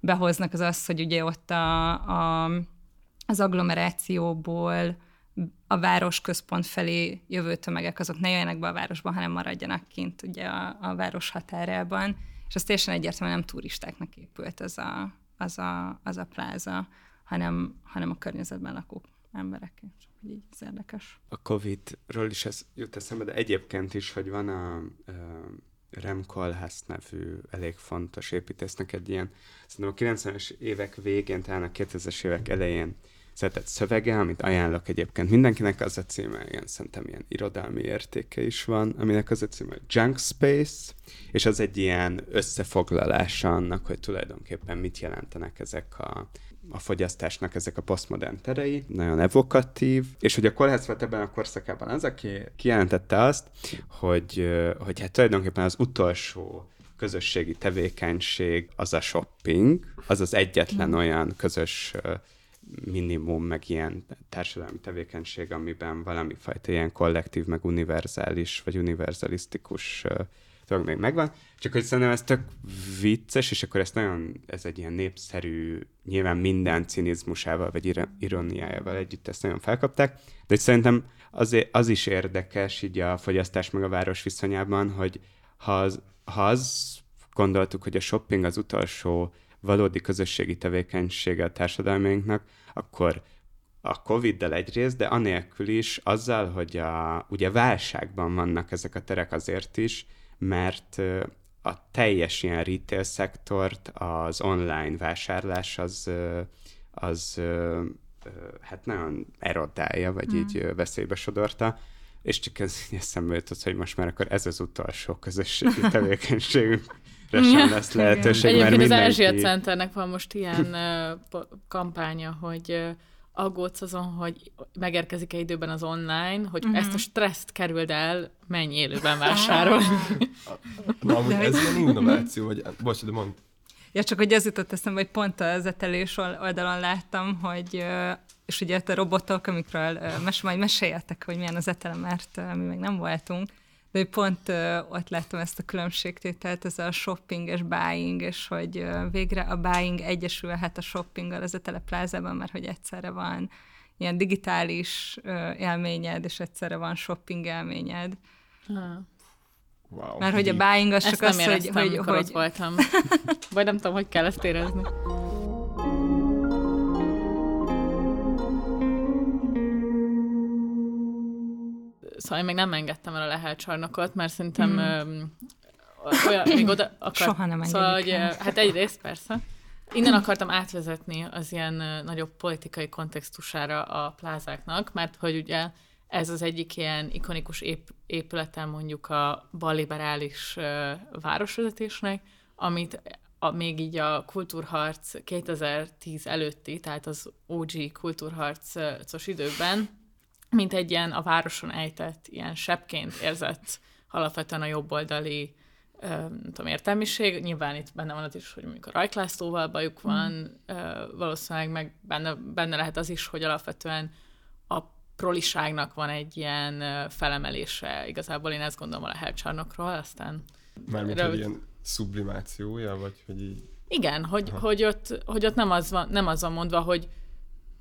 behoznak, az az, hogy ugye ott a, a, az agglomerációból a városközpont felé jövő tömegek azok ne jöjjenek be a városba, hanem maradjanak kint ugye a, a város határában. És az teljesen egyértelműen nem turistáknak épült az a, az a, az a pláza, hanem, hanem a környezetben lakó emberek. Hogy így ez érdekes.
A Covid-ról is ez jut eszembe, de egyébként is, hogy van a, a Rem Koolhaas nevű elég fontos építésznek egy ilyen, szerintem a 90-es évek végén, talán a 2000-es évek elején született szövege, amit ajánlok egyébként mindenkinek, az a címe, ilyen szerintem ilyen irodalmi értéke is van, aminek az a címe Junk Space, és az egy ilyen összefoglalása annak, hogy tulajdonképpen mit jelentenek ezek a, a fogyasztásnak ezek a posztmodern terei, nagyon evokatív, és hogy a kórház volt ebben a korszakában az, aki kijelentette azt, hogy, hogy hát tulajdonképpen az utolsó közösségi tevékenység az a shopping, az az egyetlen olyan közös minimum, meg ilyen társadalmi tevékenység, amiben valami fajta ilyen kollektív, meg univerzális, vagy univerzalisztikus dolog még megvan. Csak hogy szerintem ez tök vicces, és akkor ezt nagyon, ez egy ilyen népszerű, nyilván minden cinizmusával, vagy ironiájával együtt ezt nagyon felkapták, de szerintem az, az is érdekes így a fogyasztás meg a város viszonyában, hogy ha az, ha az gondoltuk, hogy a shopping az utolsó valódi közösségi tevékenysége a társadalmainknak, akkor a Covid-del egyrészt, de anélkül is azzal, hogy a, ugye válságban vannak ezek a terek azért is, mert a teljes ilyen retail szektort az online vásárlás az, az hát nagyon erodálja, vagy mm. így veszélybe sodorta, és csak ez eszembe jutott, hogy most már akkor ez az utolsó közösségi tevékenységünk sem lesz lehetőség,
mert mindenki... az Ázsia Centernek van most ilyen kampánya, hogy aggódsz azon, hogy megérkezik-e időben az online, hogy uh-huh. ezt a stresszt kerüld el, menj élőben vásárolni.
Na, amúgy ez ilyen innováció, vagy... Bocs, de mondd.
Ja, csak hogy ez jutott eszembe, hogy pont az etelés oldalon láttam, hogy és ugye a robotok, amikről mes, majd meséljetek, hogy milyen az etele, mert mi még nem voltunk, de pont ott láttam ezt a különbségtételt, ez a shopping és buying, és hogy végre a buying egyesülhet a shoppinggal az a teleplázában, mert hogy egyszerre van ilyen digitális élményed, és egyszerre van shopping élményed. Ha. Wow. Mert hogy a buying az
ezt
csak az,
hogy... hogy, hogy... voltam. Vagy nem tudom, hogy kell ezt érezni. Szóval én még nem engedtem el a Lehel csarnokot, mert szerintem mm. olyan, még oda akar...
Soha nem
szóval, hogy, Hát egyrészt persze. Innen akartam átvezetni az ilyen nagyobb politikai kontextusára a plázáknak, mert hogy ugye ez az egyik ilyen ikonikus ép, épületen mondjuk a balliberális városvezetésnek, amit a, még így a kultúrharc 2010 előtti, tehát az OG kultúrharcos időkben mint egy ilyen a városon ejtett, ilyen sebként érzett alapvetően a jobboldali nem tudom, értelmiség. Nyilván itt benne van az is, hogy mondjuk a rajklászlóval bajuk mm. van, mm. valószínűleg meg benne, benne lehet az is, hogy alapvetően a proliságnak van egy ilyen felemelése. Igazából én ezt gondolom a lehelcsarnokról, aztán
Mármint,
Rövid.
hogy ilyen sublimációja, vagy hogy így...
Igen, hogy, hogy, ott, hogy ott nem az, van, nem az van mondva, hogy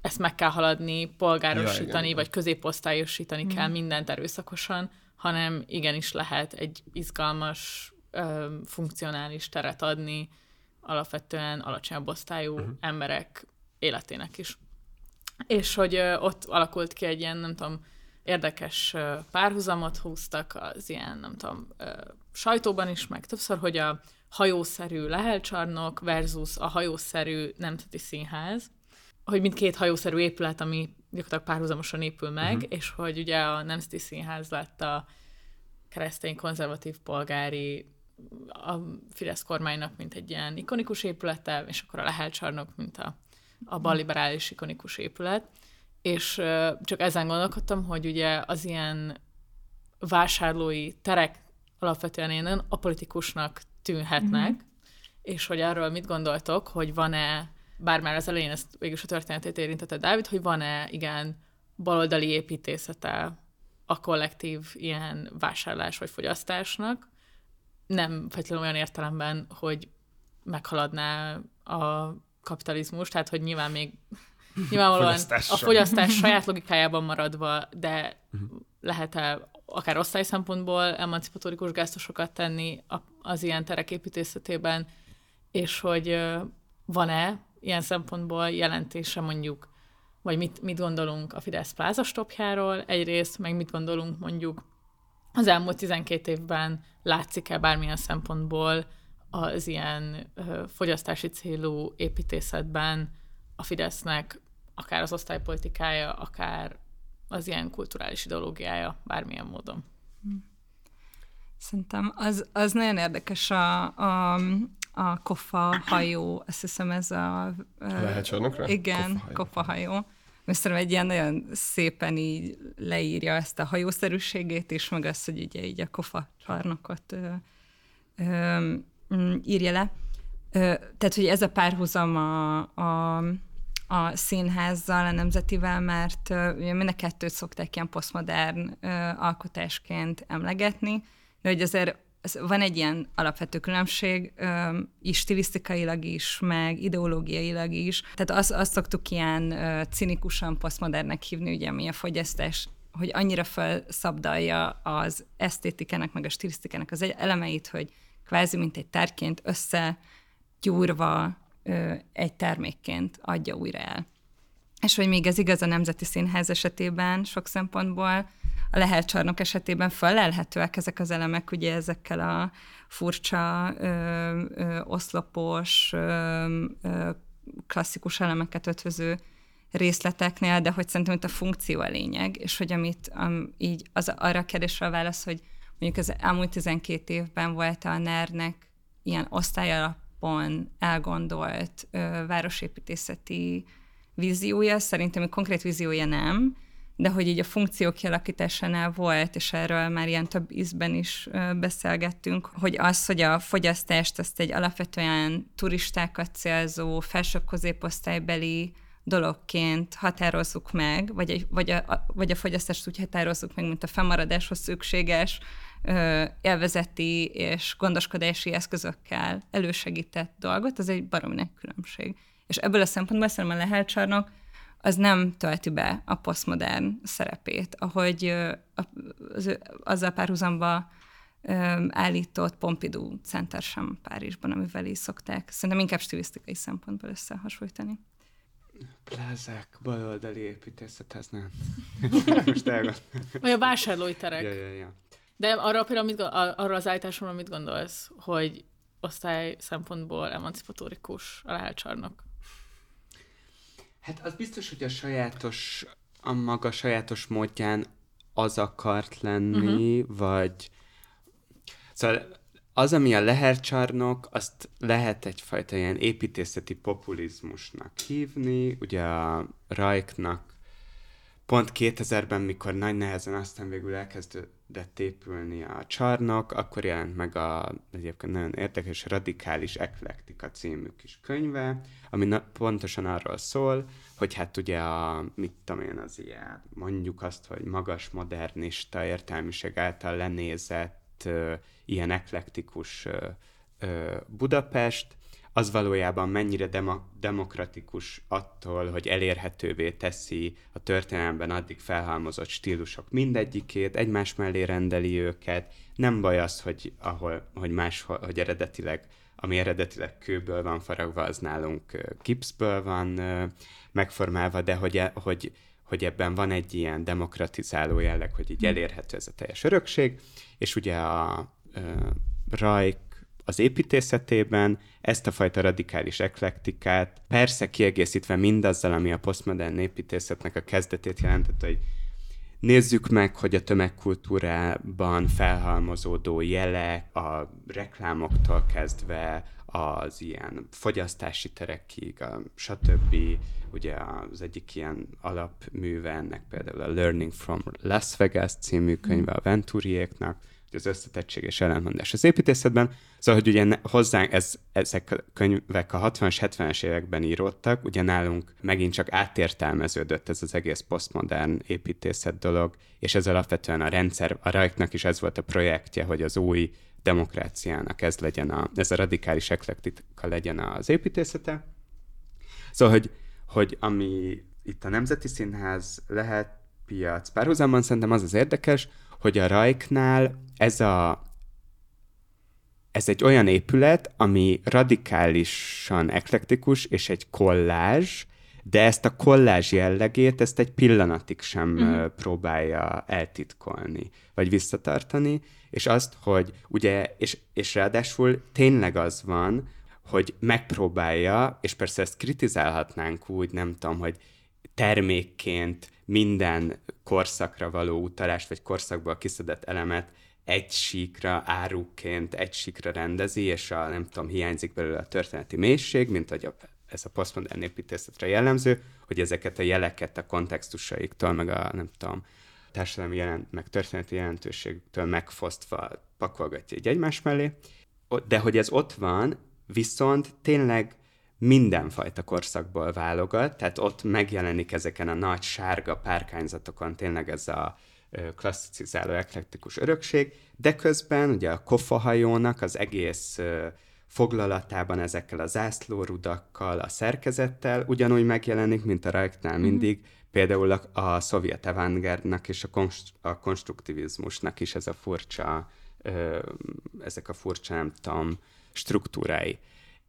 ezt meg kell haladni, polgárosítani,
Ja, igen.
vagy középosztályosítani kell mindent erőszakosan, hanem igenis lehet egy izgalmas, ö, funkcionális teret adni alapvetően alacsonyabb osztályú uh-huh. emberek életének is. És hogy ö, ott alakult ki egy ilyen, nem tudom, érdekes ö, párhuzamot húztak az ilyen, nem tudom, ö, sajtóban is, meg többször, hogy a hajószerű lehelcsarnok versus a hajószerű nemzeti színház, hogy mindkét hajószerű épület, ami gyakorlatilag párhuzamosan épül meg, uh-huh. és hogy ugye a Nemzeti Színház lett a keresztény konzervatív polgári a Fidesz kormánynak, mint egy ilyen ikonikus épülete, és akkor a Lehel csarnok, mint a, a balliberális ikonikus épület. És csak ezen gondolkodtam, hogy ugye az ilyen vásárlói terek alapvetően ilyen apolitikusnak tűnhetnek, uh-huh. és hogy arról mit gondoltok, hogy van-e, bár már az elején ezt végülis a történetét érintette Dávid, hogy van-e igen baloldali építészete a kollektív ilyen vásárlás vagy fogyasztásnak, nem feltétlenül olyan értelemben, hogy meghaladná a kapitalizmus, tehát hogy nyilván még nyilvánvalóan a fogyasztás saját logikájában maradva, de lehet-e akár osztály szempontból emancipatórikus gesztusokat tenni az ilyen terek építészetében, és hogy van-e ilyen szempontból jelentése mondjuk, vagy mit, mit gondolunk a Fidesz plázastopjáról egyrészt, meg mit gondolunk mondjuk az elmúlt 12 évben látszik-e bármilyen szempontból az ilyen fogyasztási célú építészetben a Fidesznek akár az osztálypolitikája, akár az ilyen kulturális ideológiája bármilyen módon.
Szerintem az, az nagyon érdekes a, a, a kofa hajó, azt hiszem ez a...
Lehet csarnokra?
Igen,
Kofahajó.
kofa hajó. Szerintem egy ilyen nagyon szépen így leírja ezt a hajószerűségét is, meg azt, hogy ugye így a kofa csarnokot ö, ö, mm, írja le. Ö, tehát, hogy ez a párhuzam a, a, a színházzal, a nemzetivel, mert ugye mind a kettőt szokták ilyen posztmodern alkotásként emlegetni, de hogy azért van egy ilyen alapvető különbség, is stilisztikailag is, meg ideológiailag is. Tehát azt, azt szoktuk ilyen cinikusan posztmodernnek hívni, ugye, mi a fogyasztás, hogy annyira felszabdalja az esztétikának, meg a stilisztikának az elemeit, hogy kvázi mint egy tárként összegyúrva egy termékként adja újra el. És hogy még ez igaz a Nemzeti Színház esetében sok szempontból, a Lehel csarnok esetében felelhetőek ezek az elemek, ugye ezekkel a furcsa, ö, ö, oszlopos, ö, ö, klasszikus elemeket ötvöző részleteknél, de hogy szerintem itt a funkció a lényeg, és hogy amit um, így az, arra a kérdésre a válasz, hogy mondjuk az elmúlt 12 évben volt a NER-nek ilyen osztályalapon elgondolt ö, városépítészeti víziója, szerintem konkrét víziója nem, de hogy így a funkció kialakításánál volt, és erről már ilyen több ízben is beszélgettünk, hogy az, hogy a fogyasztást azt egy alapvetően turistákat célzó, felsőbb középosztálybeli dologként határozzuk meg, vagy, egy, vagy, a, vagy a fogyasztást úgy határozzuk meg, mint a fennmaradáshoz szükséges ö, élvezeti és gondoskodási eszközökkel elősegített dolgot, az egy baromi nagy különbség. És ebből a szempontból szerintem a lehelcsarnok az nem tölti be a posztmodern szerepét, ahogy az, azzal párhuzamba állított Pompidou Center sem Párizsban, amivel is szokták. Szerintem inkább stilisztikai szempontból összehasonlítani.
Plázák, baloldali építészet, ez nem. Most elgondolom.
Vagy a vásárlói terek.
Ja, ja, ja.
De arra például mit, arra az állításomra mit gondolsz, hogy osztály szempontból emancipatórikus a lehelcsarnok?
Hát az biztos, hogy a sajátos, a maga sajátos módján az akart lenni, uh-huh. vagy... Szóval az, ami a lehercsarnok, azt lehet egyfajta ilyen építészeti populizmusnak hívni, ugye a Rajknak pont 2000-ben, mikor nagy nehezen aztán végül elkezdődett épülni a csarnok, akkor jelent meg a egyébként nagyon érdekes Radikális Eklektika című kis könyve, ami na- pontosan arról szól, hogy hát ugye a, mit tudom én, az ilyen, mondjuk azt, hogy magas modernista értelmiség által lenézett ö, ilyen eklektikus ö, ö, Budapest, az valójában mennyire demo- demokratikus attól, hogy elérhetővé teszi a történelemben addig felhalmozott stílusok mindegyikét, egymás mellé rendeli őket. Nem baj az, hogy, ahol, hogy máshol, hogy eredetileg, ami eredetileg kőből van faragva, az nálunk gipszből van megformálva, de hogy, e, hogy, hogy ebben van egy ilyen demokratizáló jelleg, hogy így elérhető ez a teljes örökség, és ugye a ö, Rajk az építészetében ezt a fajta radikális eklektikát, persze kiegészítve mindazzal, ami a posztmodern építészetnek a kezdetét jelentett, hogy nézzük meg, hogy a tömegkultúrában felhalmozódó jelek, a reklámoktól kezdve az ilyen fogyasztási terekig, a stb. Ugye az egyik ilyen alapműve ennek például a Learning from Las Vegas című könyve a Venturiéknak, az összetettség és ellentmondás az építészetben. Szóval, hogy ugye hozzánk ez, ezek a könyvek a 60-as, 70-es években íródtak, ugye nálunk megint csak átértelmeződött ez az egész posztmodern építészet dolog, és ez alapvetően a rendszer, a rajknak is ez volt a projektje, hogy az új demokráciának ez legyen a, ez a radikális eklektika legyen az építészete. Szóval, hogy, hogy ami itt a Nemzeti Színház lehet piac párhuzamban, szerintem az az érdekes, hogy a Rajknál ez a ez egy olyan épület, ami radikálisan eklektikus, és egy kollázs, de ezt a kollázs jellegét, ezt egy pillanatig sem mm. próbálja eltitkolni, vagy visszatartani, és azt, hogy ugye, és, és ráadásul tényleg az van, hogy megpróbálja, és persze ezt kritizálhatnánk úgy, nem tudom, hogy termékként minden korszakra való utalást, vagy korszakból kiszedett elemet egy síkra, áruként egy síkra rendezi, és a, nem tudom, hiányzik belőle a történeti mélység, mint hogy a, ez a posztmodern építészetre jellemző, hogy ezeket a jeleket a kontextusaiktól, meg a, nem tudom, társadalmi jelent, meg történeti jelentőségtől megfosztva pakolgatja egy egymás mellé, de hogy ez ott van, viszont tényleg mindenfajta korszakból válogat, tehát ott megjelenik ezeken a nagy sárga párkányzatokon tényleg ez a klasszicizáló eklektikus örökség, de közben ugye a kofahajónak az egész foglalatában ezekkel a zászlórudakkal, a szerkezettel ugyanúgy megjelenik, mint a rajknál mm. mindig, például a, a szovjet avantgárdnak és a, konst, a konstruktivizmusnak is ez a furcsa, ö, ezek a furcsa, nem tudom, struktúrái.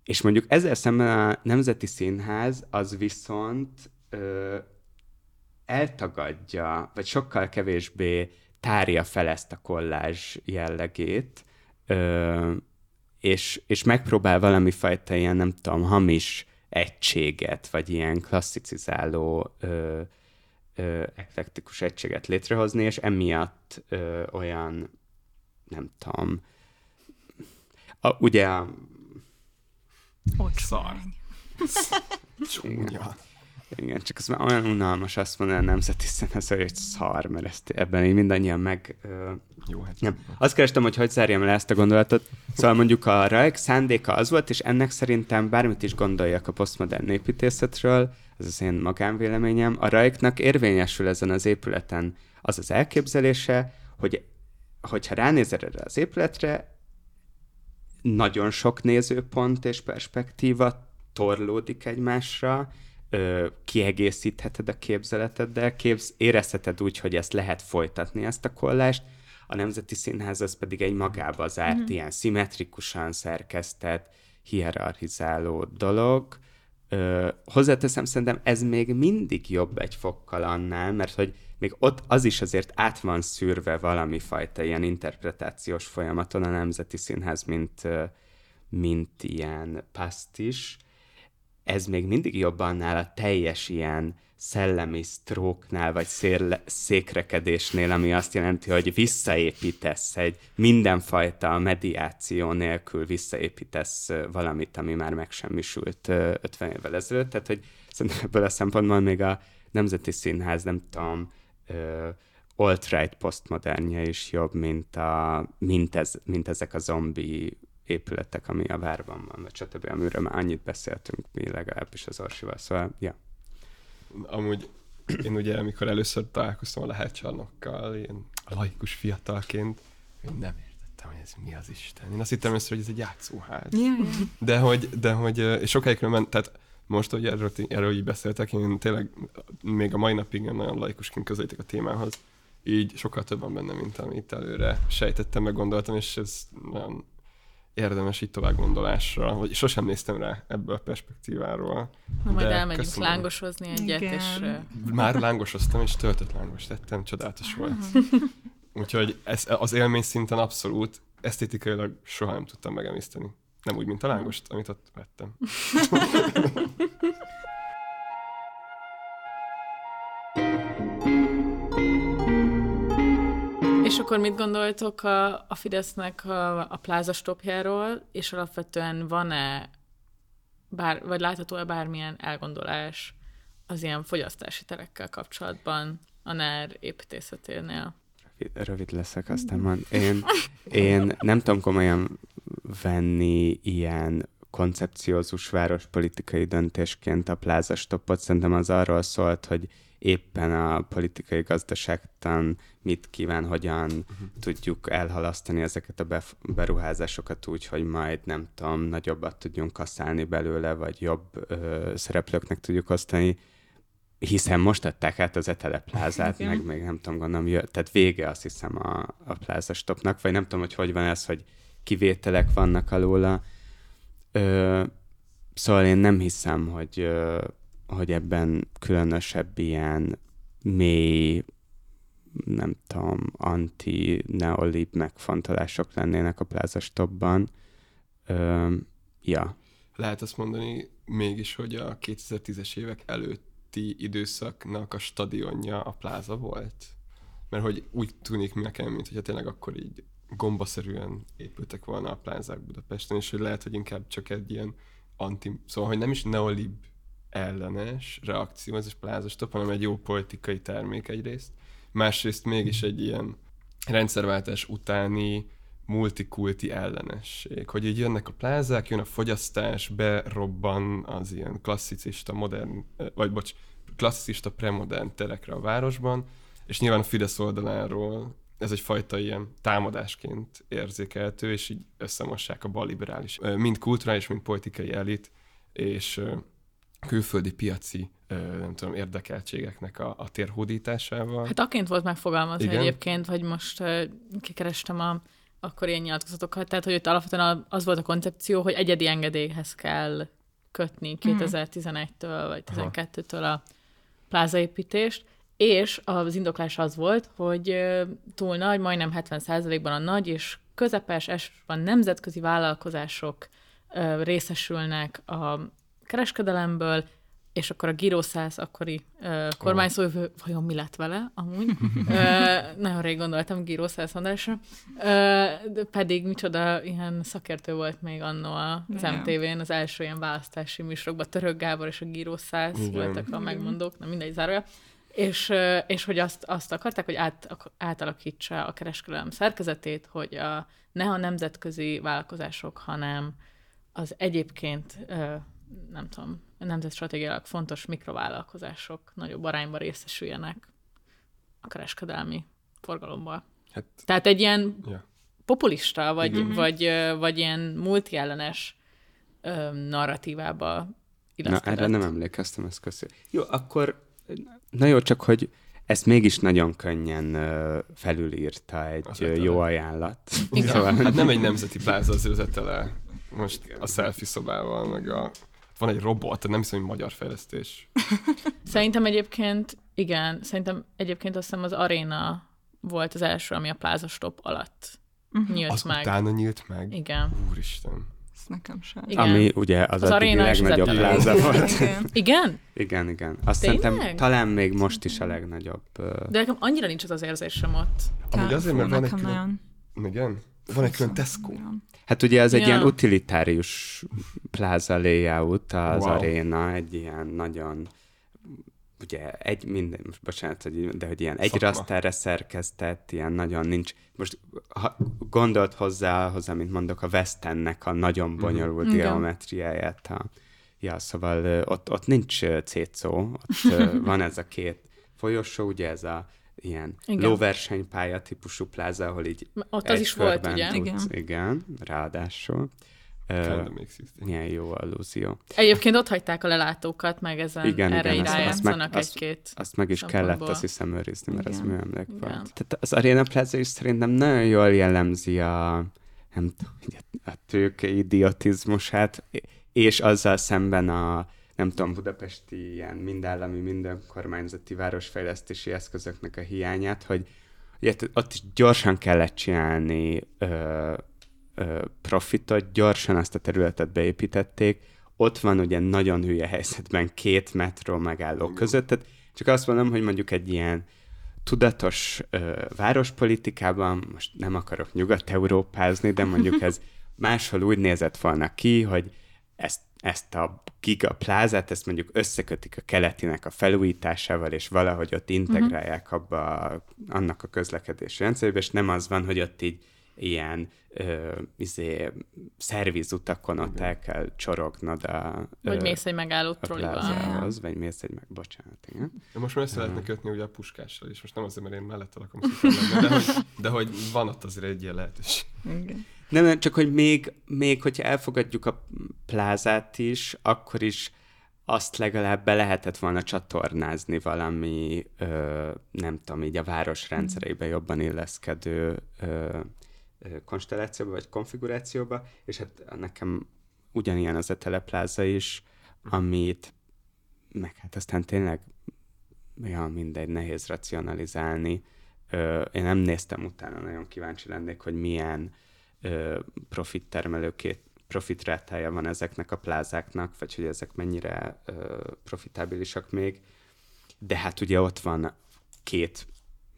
És mondjuk ezzel szemben a Nemzeti Színház az viszont ö, eltagadja, vagy sokkal kevésbé tárja fel ezt a kollázs jellegét, ö, és, és megpróbál valami fajta ilyen, nem tudom, hamis egységet, vagy ilyen klasszicizáló ö, ö, eklektikus egységet létrehozni, és emiatt ö, olyan, nem tudom, a, ugye
Szar. Csúnya.
Igen, csak az már olyan unalmas azt mondani a nemzeti színes, hogy szar, mert ezt ebben így mindannyian meg... Ö,
Jó, hát
nem. Azt kerestem, hogy hogy zárjam le ezt a gondolatot. Szóval mondjuk a Rajk szándéka az volt, és ennek szerintem bármit is gondoljak a posztmodern építészetről, ez az én magánvéleményem, a Rajknak érvényesül ezen az épületen az az elképzelése, hogy hogyha ránézel erre az épületre, nagyon sok nézőpont és perspektíva torlódik egymásra, ö, kiegészítheted a képzeleteddel, képz, érezheted úgy, hogy ezt lehet folytatni, ezt a kollást, a Nemzeti Színház az pedig egy magába zárt, mm-hmm. ilyen szimmetrikusan szerkesztett, hierarchizáló dolog. Ö, hozzáteszem, szerintem ez még mindig jobb egy fokkal annál, mert hogy még ott az is azért át van szűrve valami fajta ilyen interpretációs folyamaton a Nemzeti Színház, mint, mint ilyen pasztis. Ez még mindig jobb annál a teljes ilyen szellemi sztróknál, vagy szérle, székrekedésnél, ami azt jelenti, hogy visszaépítesz egy mindenfajta mediáció nélkül visszaépítesz valamit, ami már megsemmisült 50 évvel ezelőtt. Tehát, hogy Szerintem ebből a szempontból még a Nemzeti Színház, nem tudom, alt-right posztmodernje is jobb, mint, a, mint, ez, mint ezek a zombi épületek, ami a várban van, vagy stb., amiről már annyit beszéltünk mi legalábbis az Orsival, szóval, ja.
Amúgy én ugye, amikor először találkoztam a lehetcsarnokkal, ilyen laikus fiatalként, én nem értettem, hogy ez mi az Isten. Én azt hittem először, hogy ez egy játszóház.
Ja.
De hogy, de hogy és sokáig ment, tehát most, hogy erről, erről így beszéltek, én tényleg még a mai napig nagyon laikusként közelítek a témához. Így sokkal több van benne, mint amit előre sejtettem, meg gondoltam, és ez nagyon érdemes így tovább gondolásra, vagy sosem néztem rá ebből a perspektíváról.
Na, majd
De
elmegyünk
köszönöm.
lángosozni egyet,
Igen.
és
Már lángosoztam, és töltött lángos tettem, csodálatos volt. Úgyhogy ez, az élmény szinten abszolút, esztétikailag soha nem tudtam megemészteni. Nem úgy, mint a lángost, amit ott vettem.
És akkor mit gondoltok a, a Fidesznek a, a plázastopjáról, és alapvetően van-e, bár, vagy látható-e bármilyen elgondolás az ilyen fogyasztási terekkel kapcsolatban a NER építészeténél?
Rövid- leszek, aztán mond. Én, én nem tudom komolyan venni ilyen koncepciózus várospolitikai döntésként a plázastopot. Szerintem az arról szólt, hogy éppen a politikai gazdaságtan mit kíván, hogyan uh-huh. tudjuk elhalasztani ezeket a beruházásokat úgy, hogy majd nem tudom, nagyobbat tudjunk kaszálni belőle, vagy jobb ö, szereplőknek tudjuk osztani hiszen most adták át az Etele plázát, meg még nem tudom, gondolom, jö, tehát vége azt hiszem a, a plázastopnak, vagy nem tudom, hogy hogy van ez, hogy kivételek vannak alóla. Ö, szóval én nem hiszem, hogy, ö, hogy ebben különösebb ilyen mély, nem tudom, anti-neolib megfontolások lennének a plázastopban. Ö, ja.
Lehet azt mondani mégis, hogy a 2010-es évek előtti időszaknak a stadionja a pláza volt? Mert hogy úgy tűnik nekem, mint hogyha tényleg akkor így gombaszerűen épültek volna a plázák Budapesten, és hogy lehet, hogy inkább csak egy ilyen anti... Szóval, hogy nem is neolib ellenes reakció ez a plázastop, hanem egy jó politikai termék egyrészt. Másrészt mégis egy ilyen rendszerváltás utáni multikulti ellenesség, hogy így jönnek a plázák, jön a fogyasztás, berobban az ilyen klasszicista, modern, vagy bocs, klasszicista, premodern terekre a városban, és nyilván a Fidesz oldaláról ez egyfajta ilyen támadásként érzékelhető, és így összemossák a balliberális, mind kulturális, mind politikai elit, és külföldi piaci nem tudom, érdekeltségeknek a, a térhódításával.
Hát aként volt megfogalmazva
Igen.
egyébként, hogy most kikerestem a akkor ilyen nyilatkozatokat, tehát hogy ott alapvetően az volt a koncepció, hogy egyedi engedélyhez kell kötni 2011-től vagy 12-től a plázaépítést, és az indoklás az volt, hogy túl nagy, majdnem 70%-ban a nagy és közepes, van nemzetközi vállalkozások részesülnek a kereskedelemből, és akkor a Giroszász akkori ö, kormányszóvő, vajon mi lett vele amúgy? nagyon rég gondoltam Giroszász Andrásra. Ö, de pedig micsoda ilyen szakértő volt még annó az
Igen.
MTV-n, az első ilyen választási műsorokban Török Gábor és a
Igen.
voltak a megmondók, nem mindegy zárója. És, és hogy azt, azt akarták, hogy át, átalakítsa a kereskedelem szerkezetét, hogy a, ne a nemzetközi vállalkozások, hanem az egyébként, nem tudom, nemzetstratégiailag fontos mikrovállalkozások nagyobb arányban részesüljenek a kereskedelmi forgalomból.
Hát,
Tehát egy ilyen
ja.
populista, vagy,
Igen.
vagy, vagy ilyen multiellenes narratívába
Na,
illeszkedett.
erre nem emlékeztem, ezt köszönöm. Jó, akkor, na jó, csak hogy ezt mégis nagyon könnyen felülírta egy
Az
ö,
Etele.
jó ajánlat.
Igen.
Szóval,
Hát nem egy nemzeti pláza azért az Etele. Most a selfie szobával, meg a... Van egy robot, tehát nem hiszem, hogy magyar fejlesztés.
Szerintem egyébként, igen, szerintem egyébként azt hiszem az aréna volt az első, ami a plázastop alatt nyílt
Az
meg.
utána nyílt meg.
Igen.
Úristen.
Ez nekem sem.
Igen.
ami ugye az,
Az
addigi legnagyobb pláza volt.
Igen.
Igen?
Igen, igen. Azt
Tényleg?
szerintem talán még most is a legnagyobb.
De nekem annyira nincs az az érzésem ott.
Amúgy azért, mert van egy külön...
nagyon.
Igen? van egy külön Tesco.
Hát ugye ez egy
Ja.
ilyen utilitárius pláza layout az
Wow.
aréna, egy ilyen nagyon ugye egy minden, most bocsánat, hogy, de hogy ilyen egy
Szakma.
rasztára szerkesztett, ilyen nagyon nincs, most ha, gondolt hozzá ahhoz, amit mondok, a West Endnek a nagyon bonyolult
Igen.
geometriáját. A, ja, szóval ott, ott nincs cécó, ott van ez a két folyosó, ugye ez a ilyen
Igen.
lóversenypálya típusú pláza, ahol így
Ott az is volt, ugye?
Tudsz,
Igen.
igen, ráadásul.
Kinda makes you think.
milyen jó allúzió.
Egyébként ott hagyták a lelátókat, meg ezen
Igen,
erre
igen,
így
azt- azt azt-
egy-két.
Azt meg is
Szempontból.
kellett azt hiszem őrizni, mert az
Igen.
műemlék
Igen.
volt. Tehát az Arena Plaza is szerintem nagyon jól jellemzi a, nem tudom, a, tőke idiotizmusát, és azzal szemben a nem tudom, budapesti ilyen mindállami, minden kormányzati városfejlesztési eszközöknek a hiányát, hogy ugye, ott is gyorsan kellett csinálni ö, profitot, gyorsan azt a területet beépítették, ott van ugye nagyon hülye helyzetben két metró megálló között, tehát csak azt mondom, hogy mondjuk egy ilyen tudatos ö, várospolitikában, most nem akarok nyugat-európázni, de mondjuk ez máshol úgy nézett volna ki, hogy ezt, ezt a gigaplázát, ezt mondjuk összekötik a keletinek a felújításával, és valahogy ott integrálják uh-huh. abba a, annak a közlekedési rendszerébe, és nem az van, hogy ott így ilyen ö, izé, szervizutakon ott el kell csorognod a,
Vagy
ö,
mész egy megálló trollival.
vagy mész egy meg, bocsánat, igen.
De most már össze lehetne kötni ugye a puskással is, most nem azért, mert én mellette lakom, szépen, de hogy, de hogy van ott azért egy ilyen lehetőség.
Igen.
Nem, nem, csak hogy még, még hogyha elfogadjuk a plázát is, akkor is azt legalább be lehetett volna csatornázni valami, ö, nem tudom, így a város rendszereibe jobban illeszkedő ö, konstellációba, vagy konfigurációba, és hát nekem ugyanilyen az a telepláza is, amit meg hát aztán tényleg ja, mindegy, nehéz racionalizálni. Én nem néztem utána, nagyon kíváncsi lennék, hogy milyen ö, profit profitrátája van ezeknek a plázáknak, vagy hogy ezek mennyire ö, profitábilisak még. De hát ugye ott van két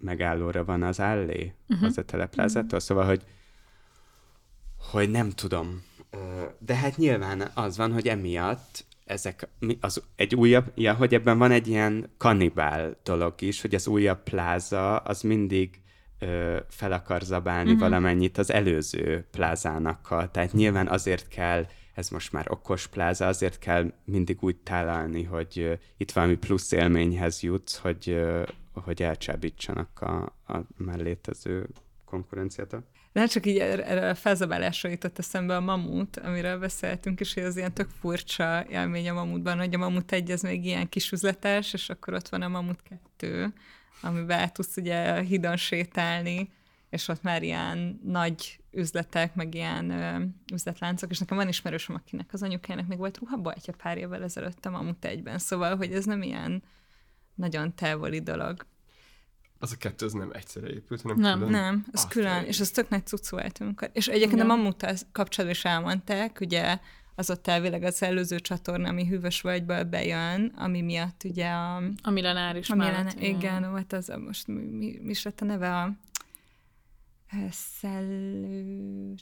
megállóra van az állé uh-huh. az a teleplázától, szóval, hogy hogy nem tudom. De hát nyilván az van, hogy emiatt ezek, az, egy újabb, ja, hogy ebben van egy ilyen kannibál dolog is, hogy az újabb pláza az mindig ö, fel akar zabálni uh-huh. valamennyit az előző plázánakkal. Tehát nyilván azért kell, ez most már okos pláza, azért kell mindig úgy tálalni, hogy ö, itt valami plusz élményhez jutsz, hogy, ö, hogy elcsábítsanak a, a már létező konkurenciát.
De csak így erre erre a felzabálásra jutott eszembe a mamut, amiről beszéltünk, és hogy az ilyen tök furcsa élmény a mamutban, hogy a mamut egy, ez még ilyen kis üzletes, és akkor ott van a mamut kettő, amiben tudsz ugye a hídon sétálni, és ott már ilyen nagy üzletek, meg ilyen ö, üzletláncok, és nekem van ismerősöm, akinek az anyukájának még volt ruhaboltja pár évvel ezelőtt a mamut egyben, szóval, hogy ez nem ilyen nagyon távoli dolog.
Az a kettő, az nem egyszerre épült, hanem
Nem,
külön.
Nem,
Azt
külön, és az tök nagy cucc volt. Amikor. És egyébként
Igen.
a mamuttal kapcsolatban is elmondták, ugye az ott elvileg az előző csatorna, ami hűvös völgyből bejön, ami miatt ugye a...
A millenáris
a
mellett.
Milán, igen, volt az, a, most mi, mi, mi is lett a neve a szellő...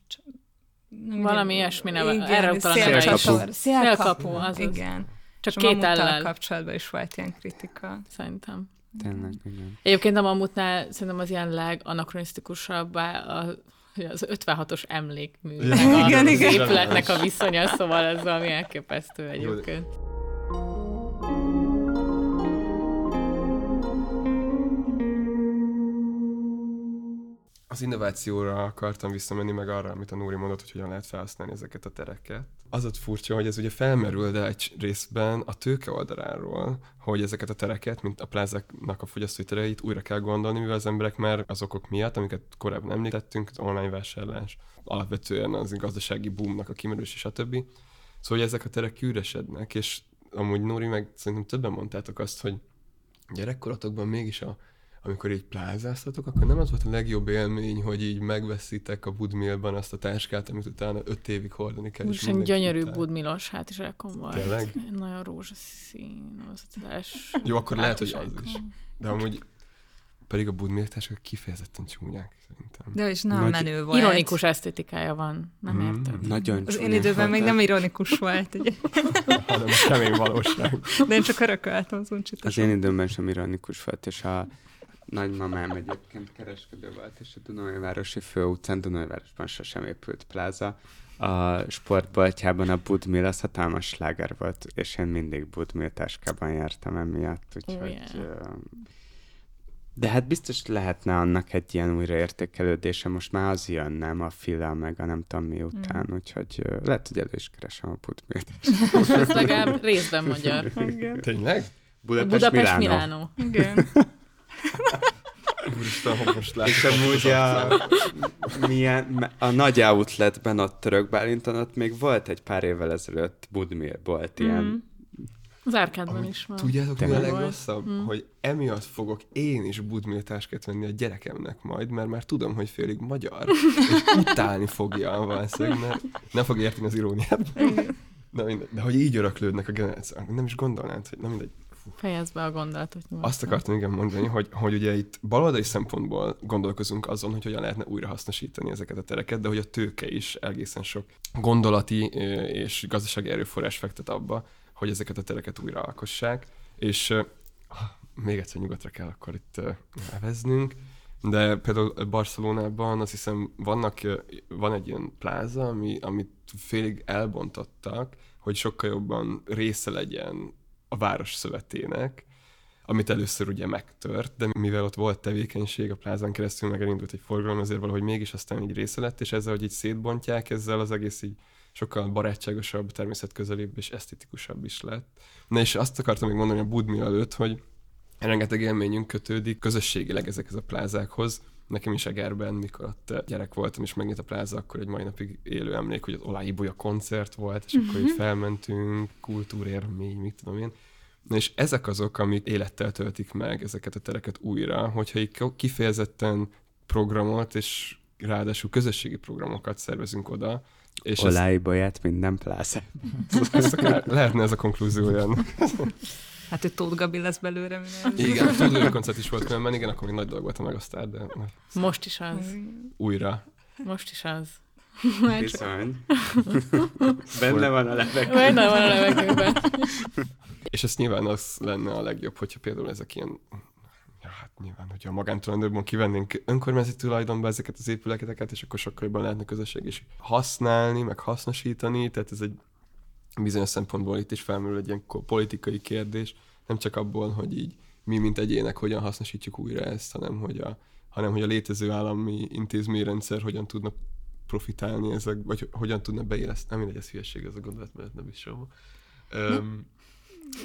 Valami ilyesmi neve-
igen,
erre utal a neve
is.
Szélkapu.
Szélkapu, azaz.
Igen.
Csak
És a
két ellel,
kapcsolatban is volt ilyen kritika.
szerintem.
Tényleg, igen.
Egyébként a mamutnál szerintem az ilyen leganakronistikusabb a, az 56-os emlékmű.
Ja.
a-
Igen,
az
igen.
épületnek a viszonya, szóval ez valami elképesztő egyébként.
Az innovációra akartam visszamenni, meg arra, amit a Núri mondott, hogy hogyan lehet felhasználni ezeket a tereket. Az ott furcsa, hogy ez ugye felmerül, de egy részben a tőke oldaláról, hogy ezeket a tereket, mint a plázáknak a fogyasztói tereit újra kell gondolni, mivel az emberek már az okok miatt, amiket korábban említettünk, az online vásárlás, alapvetően az gazdasági boomnak a kimerülés, stb. Szóval, hogy ezek a terek kiüresednek, és amúgy Nóri meg szerintem többen mondtátok azt, hogy gyerekkoratokban mégis a amikor így plázáztatok, akkor nem az volt a legjobb élmény, hogy így megveszitek a Budmilban azt a táskát, amit utána öt évig hordani kell. és
Úristen,
mindenki
gyönyörű
utál.
Budmilos hátizsákon volt.
Tényleg?
Nagyon rózsaszín, az az
Jó, akkor lehet, hogy az is. De amúgy pedig a budmértások kifejezetten csúnyák szerintem.
De is nagyon
Nagy-
menő volt.
Ironikus esztétikája van, nem
Mm.
érted?
Nagyon
Az én időben még nem ironikus volt, ugye?
hanem kemény valóság.
de én csak örököltem az uncsit.
Az én időmben sem ironikus volt, és a nagymamám egyébként kereskedő volt, és a Dunajvárosi főutcán, Dunajvárosban sosem épült pláza. A sportboltjában a Budmil az hatalmas sláger volt, és én mindig Budmil táskában jártam emiatt, úgyhogy...
yeah.
ö, de hát biztos lehetne annak egy ilyen újraértékelődése, most már az jön, nem a fila, meg a nem tudom mi után, úgyhogy ö, lehet, hogy elő is keresem a Budmilt.
Ez legalább részben magyar.
Tényleg?
Budapest,
Budapest
Milánó.
Milánó.
Igen.
Úristen, most látom.
És amúgy a, milyen, a nagy outletben ott Török Bálinton ott még volt egy pár évvel ezelőtt Budmil volt ilyen.
Az árkádban is van.
Tudjátok, mi a legrosszabb?
Hm.
Hogy emiatt fogok én is budmiltáskát venni a gyerekemnek majd, mert már tudom, hogy félig magyar, és utálni fogja valószínűleg, mert nem fog érteni az iróniát. Na mindegy. De hogy így öröklődnek a generációk, nem is gondolnád, hogy na mindegy.
Fejezd be a gondolatot nyugodtan.
Azt akartam igen mondani, hogy, hogy ugye itt baloldali szempontból gondolkozunk azon, hogy hogyan lehetne újra hasznosítani ezeket a tereket, de hogy a tőke is egészen sok gondolati és gazdasági erőforrás fektet abba, hogy ezeket a tereket újra alkossák, és még egyszer nyugatra kell akkor itt ö, elveznünk, de például Barcelonában azt hiszem vannak, van egy ilyen pláza, ami, amit félig elbontottak, hogy sokkal jobban része legyen a város szövetének, amit először ugye megtört, de mivel ott volt tevékenység a plázán keresztül, meg elindult egy forgalom, azért valahogy mégis aztán egy része lett, és ezzel, hogy így szétbontják, ezzel az egész így sokkal barátságosabb, természetközelibb és esztetikusabb is lett. Na és azt akartam még mondani a Budmi előtt, hogy rengeteg élményünk kötődik közösségileg ezekhez a plázákhoz. Nekem is Egerben, mikor ott gyerek voltam, és megnyit a pláza, akkor egy mai napig élő emlék, hogy az Olái Bolya koncert volt, és akkor így felmentünk, kultúrérmény, mit tudom én. Na és ezek azok, amik élettel töltik meg ezeket a tereket újra, hogyha így kifejezetten programot, és ráadásul közösségi programokat szervezünk oda, és ezt,
Olái bolyát minden pláza.
ezt akár, lehetne ez a konklúziója ennek.
Hát, hogy Tóth Gabi lesz belőle. minden.
Igen, tudod, koncert is volt különben, igen, akkor még nagy dolog volt a Megasztár, de
Most is az.
újra.
Most is az.
Bizony. Benne van a levegő.
Benne van a levegőben.
És ez nyilván az lenne a legjobb, hogyha például ezek ilyen Ja, hát nyilván, hogyha a magántulajdonban kivennénk önkormányzati tulajdonba ezeket az épületeket, és akkor sokkal jobban lehetne közösség is használni, meg hasznosítani, tehát ez egy bizonyos szempontból itt is felmerül egy ilyen politikai kérdés, nem csak abból, hogy így mi, mint egyének, hogyan hasznosítjuk újra ezt, hanem hogy a, hanem, hogy a létező állami intézményrendszer hogyan tudna profitálni ezek, vagy hogyan tudna beéleszteni, nem mindegy, ez hülyeség, ez a gondolat, mert nem is soha. Um,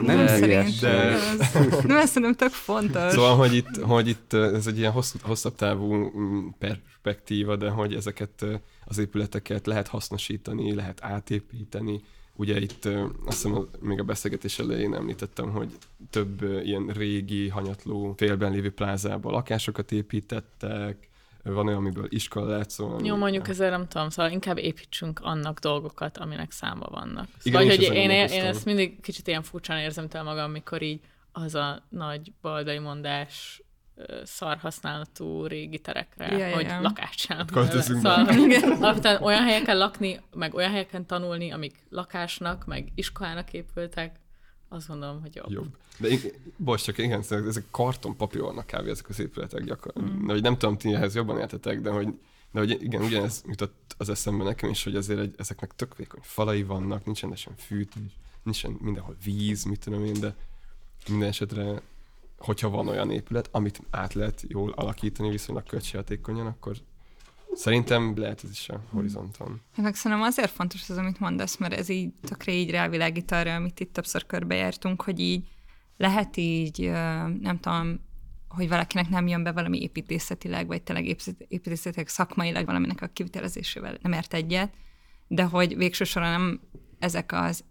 Nem
de-
hülyes.
de-
Ez- Nem, ezt szerintem tök fontos.
Szóval, hogy itt, hogy itt ez egy ilyen hosszú, hosszabb távú mm, perspektíva, de hogy ezeket az épületeket lehet hasznosítani, lehet átépíteni. Ugye itt azt hiszem még a beszélgetés elején említettem, hogy több ilyen régi, hanyatló félben lévő plázába lakásokat építettek, van olyan, amiből iskola lehet szólni.
Jó, mondjuk ezzel nem tudom, szóval inkább építsünk annak dolgokat, aminek számba vannak.
Igen,
Szóval,
én is
hogy én, én
gondolkoztam.
ezt mindig kicsit ilyen furcsán érzem tőle magam, mikor így az a nagy baldai mondás szarhasználatú régi terekre,
Ja,
hogy
ja.
lakást sem.
Költözünk be.
Szóval, alapvetően olyan helyeken lakni, meg olyan helyeken tanulni, amik lakásnak, meg iskolának épültek, azt gondolom, hogy jobb.
Jobb. De én, bocs, csak igen, szóval ezek kartonpapír vannak kb. ezek az épületek gyakran. Mm. De hogy nem tudom, ti ehhez jobban értetek, de hogy, de hogy igen, ugyanez jutott az eszembe nekem is, hogy azért egy, ezeknek tök vékony falai vannak, nincsen sem fűtés, nincsen mindenhol víz, mit tudom én, de minden esetre, hogyha van olyan épület, amit át lehet jól alakítani viszonylag költséghatékonyan, akkor szerintem lehet ez is a horizonton.
Meg szerintem azért fontos az, amit mondasz, mert ez így tökre így rávilágít arra, amit itt többször körbejártunk, hogy így lehet így, nem tudom, hogy valakinek nem jön be valami építészetileg, vagy tényleg építészet- építészetileg szakmailag valaminek a kivitelezésével nem ért egyet, de hogy végső soron nem ezek az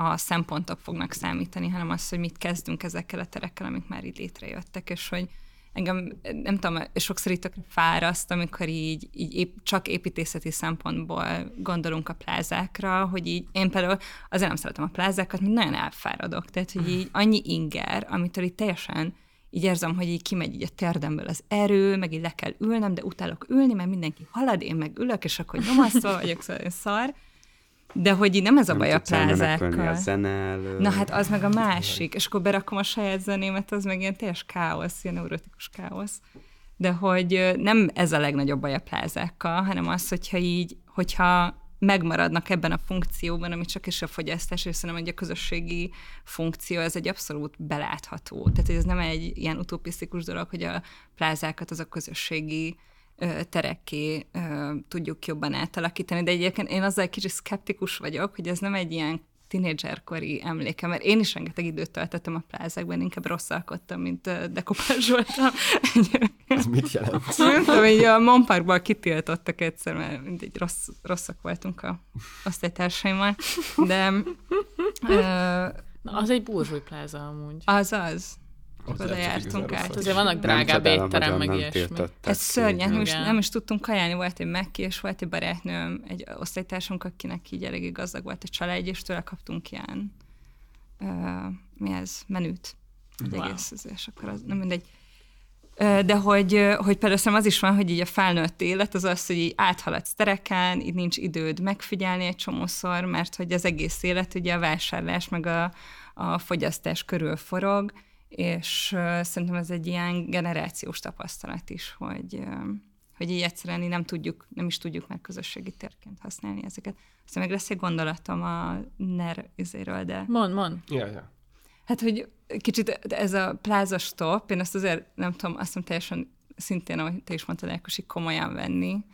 a szempontok fognak számítani, hanem az, hogy mit kezdünk ezekkel a terekkel, amik már így létrejöttek, és hogy engem, nem tudom, sokszor tökre fáraszt, amikor így, így épp, csak építészeti szempontból gondolunk a plázákra, hogy így én például azért nem szeretem a plázákat, mert nagyon elfáradok, tehát hogy így annyi inger, amitől így teljesen így érzem, hogy így kimegy így a térdemből az erő, meg így le kell ülnem, de utálok ülni, mert mindenki halad, én meg ülök, és akkor nyomasztva vagyok, szóval szar. De hogy így nem ez a
Nem
baj a plázákkal.
a zene elől.
Na hát az meg a másik, és akkor berakom a saját zenémet, az meg ilyen teljes káosz, ilyen neurotikus káosz. De hogy nem ez a legnagyobb baj a plázákkal, hanem az, hogyha így, hogyha megmaradnak ebben a funkcióban, ami csak is a fogyasztás, és szerintem egy a közösségi funkció, ez egy abszolút belátható. Tehát ez nem egy ilyen utopisztikus dolog, hogy a plázákat az a közösségi terekké tudjuk jobban átalakítani, de egyébként én azzal egy kicsit szkeptikus vagyok, hogy ez nem egy ilyen tinédzserkori emléke, mert én is rengeteg időt töltöttem a plázákban, inkább rosszalkodtam, mint dekopázsoltam.
Ez mit jelent?
Nem tudom, így a Monparkból kitiltottak egyszer, mert mindegy, rossz, rosszak voltunk a osztálytársaimmal, de ö,
Na, az egy burzsúj pláza amúgy.
az az.
Ott
Oda jártunk át.
Azért vannak drágább étterem, meg ilyesmi.
Ez szörnyű, hát nem is,
Igen.
nem is tudtunk kajálni, volt egy Mekki, és volt egy barátnőm, egy osztálytársunk, akinek így eléggé gazdag volt a családja, és tőle kaptunk ilyen, uh, mi ez, menüt. Egy
Wow.
egész, és akkor az, nem mindegy. De hogy, hogy például szerintem az is van, hogy így a felnőtt élet az az, hogy így áthaladsz tereken, így nincs időd megfigyelni egy csomószor, mert hogy az egész élet ugye a vásárlás meg a, a fogyasztás körül forog, és szerintem ez egy ilyen generációs tapasztalat is, hogy, hogy így egyszerűen így nem tudjuk, nem is tudjuk már közösségi térként használni ezeket. Aztán meg lesz egy gondolatom a NER izéről, de...
Mond, mond.
Ja, ja.
Hát, hogy kicsit ez a pláza stop, én ezt azért nem tudom, azt mondom teljesen szintén, ahogy te is mondtad, Ákos, így komolyan venni,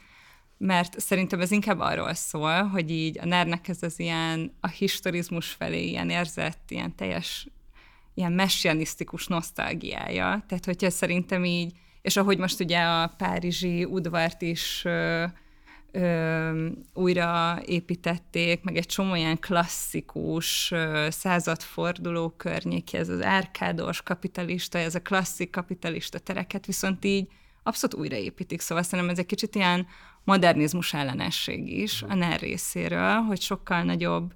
mert szerintem ez inkább arról szól, hogy így a nernek ez az ilyen a historizmus felé ilyen érzett, ilyen teljes, ilyen messianisztikus nosztalgiája. Tehát, hogyha szerintem így, és ahogy most ugye a párizsi udvart is ö, ö, újra építették, meg egy csomó ilyen klasszikus ö, századforduló környéki, ez az árkádos kapitalista, ez a klasszik kapitalista tereket, viszont így abszolút újraépítik, szóval szerintem ez egy kicsit ilyen modernizmus ellenesség is a NER részéről, hogy sokkal nagyobb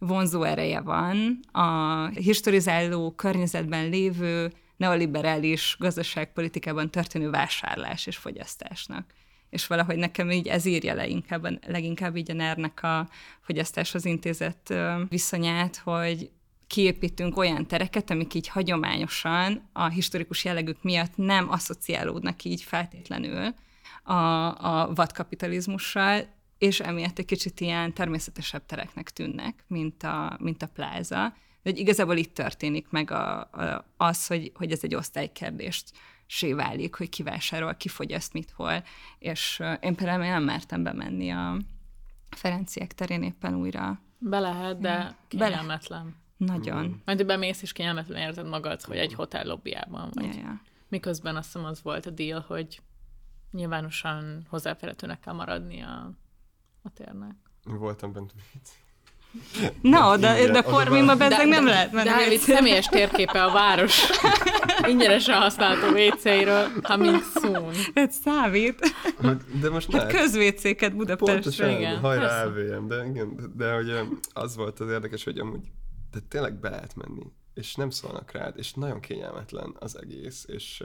vonzó ereje van a historizáló környezetben lévő neoliberális gazdaságpolitikában történő vásárlás és fogyasztásnak. És valahogy nekem így ez írja le inkább, leginkább így a NER-nek a fogyasztáshoz intézett viszonyát, hogy kiépítünk olyan tereket, amik így hagyományosan a historikus jellegük miatt nem asszociálódnak így feltétlenül a, a vadkapitalizmussal, és emiatt egy kicsit ilyen természetesebb tereknek tűnnek, mint a, mint a pláza. De hogy igazából itt történik meg a, a, az, hogy, hogy ez egy osztálykérdést sé válik, hogy ki vásárol, ki fogyaszt mit hol. És én például nem mertem bemenni a Ferenciek terén éppen újra.
Be lehet, de
Bele.
kényelmetlen.
Nagyon.
Majd hogy bemész és kényelmetlen érzed magad, hogy egy hotel lobbyában vagy.
Ja, ja.
Miközben azt hiszem az volt a deal, hogy nyilvánosan hozzáférhetőnek kell maradni a, a térnek.
Voltam bent.
Na, de,
Ingyen,
de formingba
van.
bezzeg nem lehet menni.
De hát itt személyes térképe a város ingyenesen használható WC-ről, coming soon.
Ez számít.
De most ne.
Közvécéket Budapestre.
Pontosan,
igen,
hajrá. LVM, de, igen, de, de hogy az volt az érdekes, hogy amúgy de tényleg be lehet menni, és nem szólnak rád, és nagyon kényelmetlen az egész, és,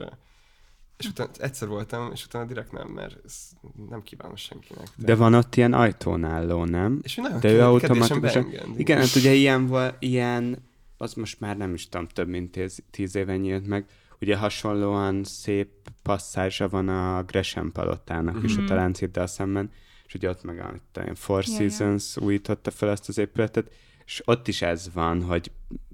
és utána egyszer voltam, és utána direkt nem, mert ez nem kívánom senkinek.
De van ott ilyen ajtónálló, nem?
És nagyon
De ő automatikusan... Igen, hát ugye ilyen, ilyen, az most már nem is tudom, több mint tíz, tíz éve nyílt meg. Ugye hasonlóan szép passzázsa van a Gresham palotának is a Taláncidal szemben, és ugye ott meg a Four
ja.
Seasons újította fel ezt az épületet, és ott is ez van, hogy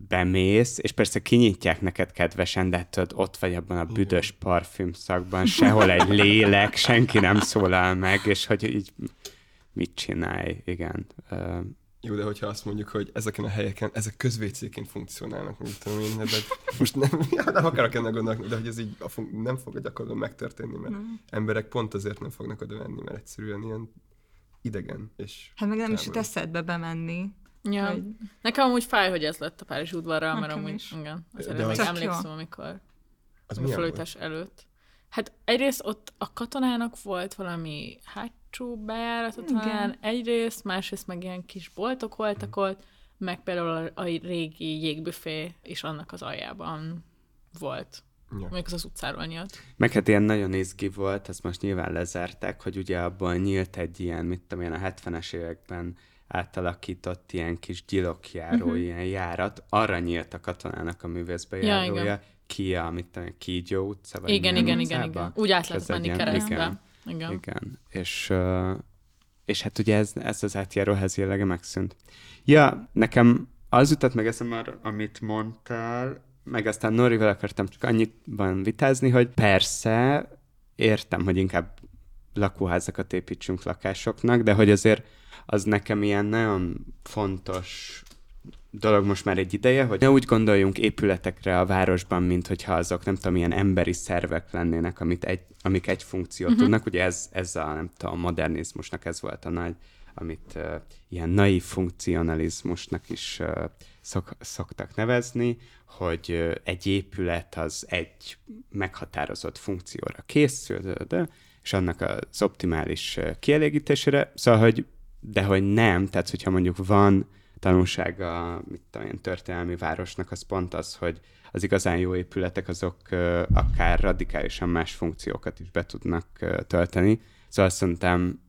bemész, és persze kinyitják neked kedvesen, de tudod, ott vagy abban a büdös parfüm szakban, sehol egy lélek, senki nem szólal meg, és hogy így mit csinálj, igen.
Jó, de hogyha azt mondjuk, hogy ezeken a helyeken, ezek közvécéként funkcionálnak, mint tudom én, de most nem, nem akarok ennek gondolni, de hogy ez így a fun- nem fog gyakorlatilag megtörténni, mert emberek pont azért nem fognak oda menni, mert egyszerűen ilyen idegen. És
Hát meg nem is jut
távol.
eszedbe bemenni.
Ja.
Hogy-
Nekem amúgy fáj, hogy ez lett a Párizsi udvarral, mert amúgy,
is.
igen, azért
De
még
az-
emlékszem,
jó.
amikor
Az
a felújítás előtt. Hát egyrészt ott a katonának volt valami hátsó bejárata
Igen.
talán egyrészt, másrészt meg ilyen kis boltok voltak ott, meg például a, a régi jégbüfé is annak az aljában volt. mondjuk az az utcáról nyílt.
Meg hát ilyen nagyon izgi volt, ezt most nyilván lezárták, hogy ugye abban nyílt egy ilyen, mit tudom én, a 70-es években átalakított ilyen kis gyilokjáró, uh-huh. ilyen járat, arra nyílt a katonának a művészbejárója,
Ja,
a, mit tudom, Kígyó utca, vagy
Igen, igen, igen,
utcába?
igen. Úgy át lehet menni keresztbe.
Igen,
Igen.
igen. És, és hát ugye ez, ez az átjáróház jellege megszűnt. Ja, nekem az jutott meg eszembe arra, amit mondtál, meg aztán Norival akartam csak annyiban vitázni, hogy persze, értem, hogy inkább lakóházakat építsünk lakásoknak, de hogy azért az nekem ilyen nagyon fontos dolog most már egy ideje, hogy ne úgy gondoljunk épületekre a városban, mint hogyha azok nem tudom, ilyen emberi szervek lennének, amit egy, amik egy funkciót uh-huh. tudnak. Ugye ez, ez a, nem tudom, a modernizmusnak ez volt a nagy, amit uh, ilyen naív funkcionalizmusnak is uh, szok, szoktak nevezni, hogy uh, egy épület az egy meghatározott funkcióra készül, de, de, és annak az optimális kielégítésére, szóval, hogy de hogy nem, tehát hogyha mondjuk van tanulsága, mit tudom én, történelmi városnak, az pont az, hogy az igazán jó épületek azok akár radikálisan más funkciókat is be tudnak tölteni. Szóval szerintem,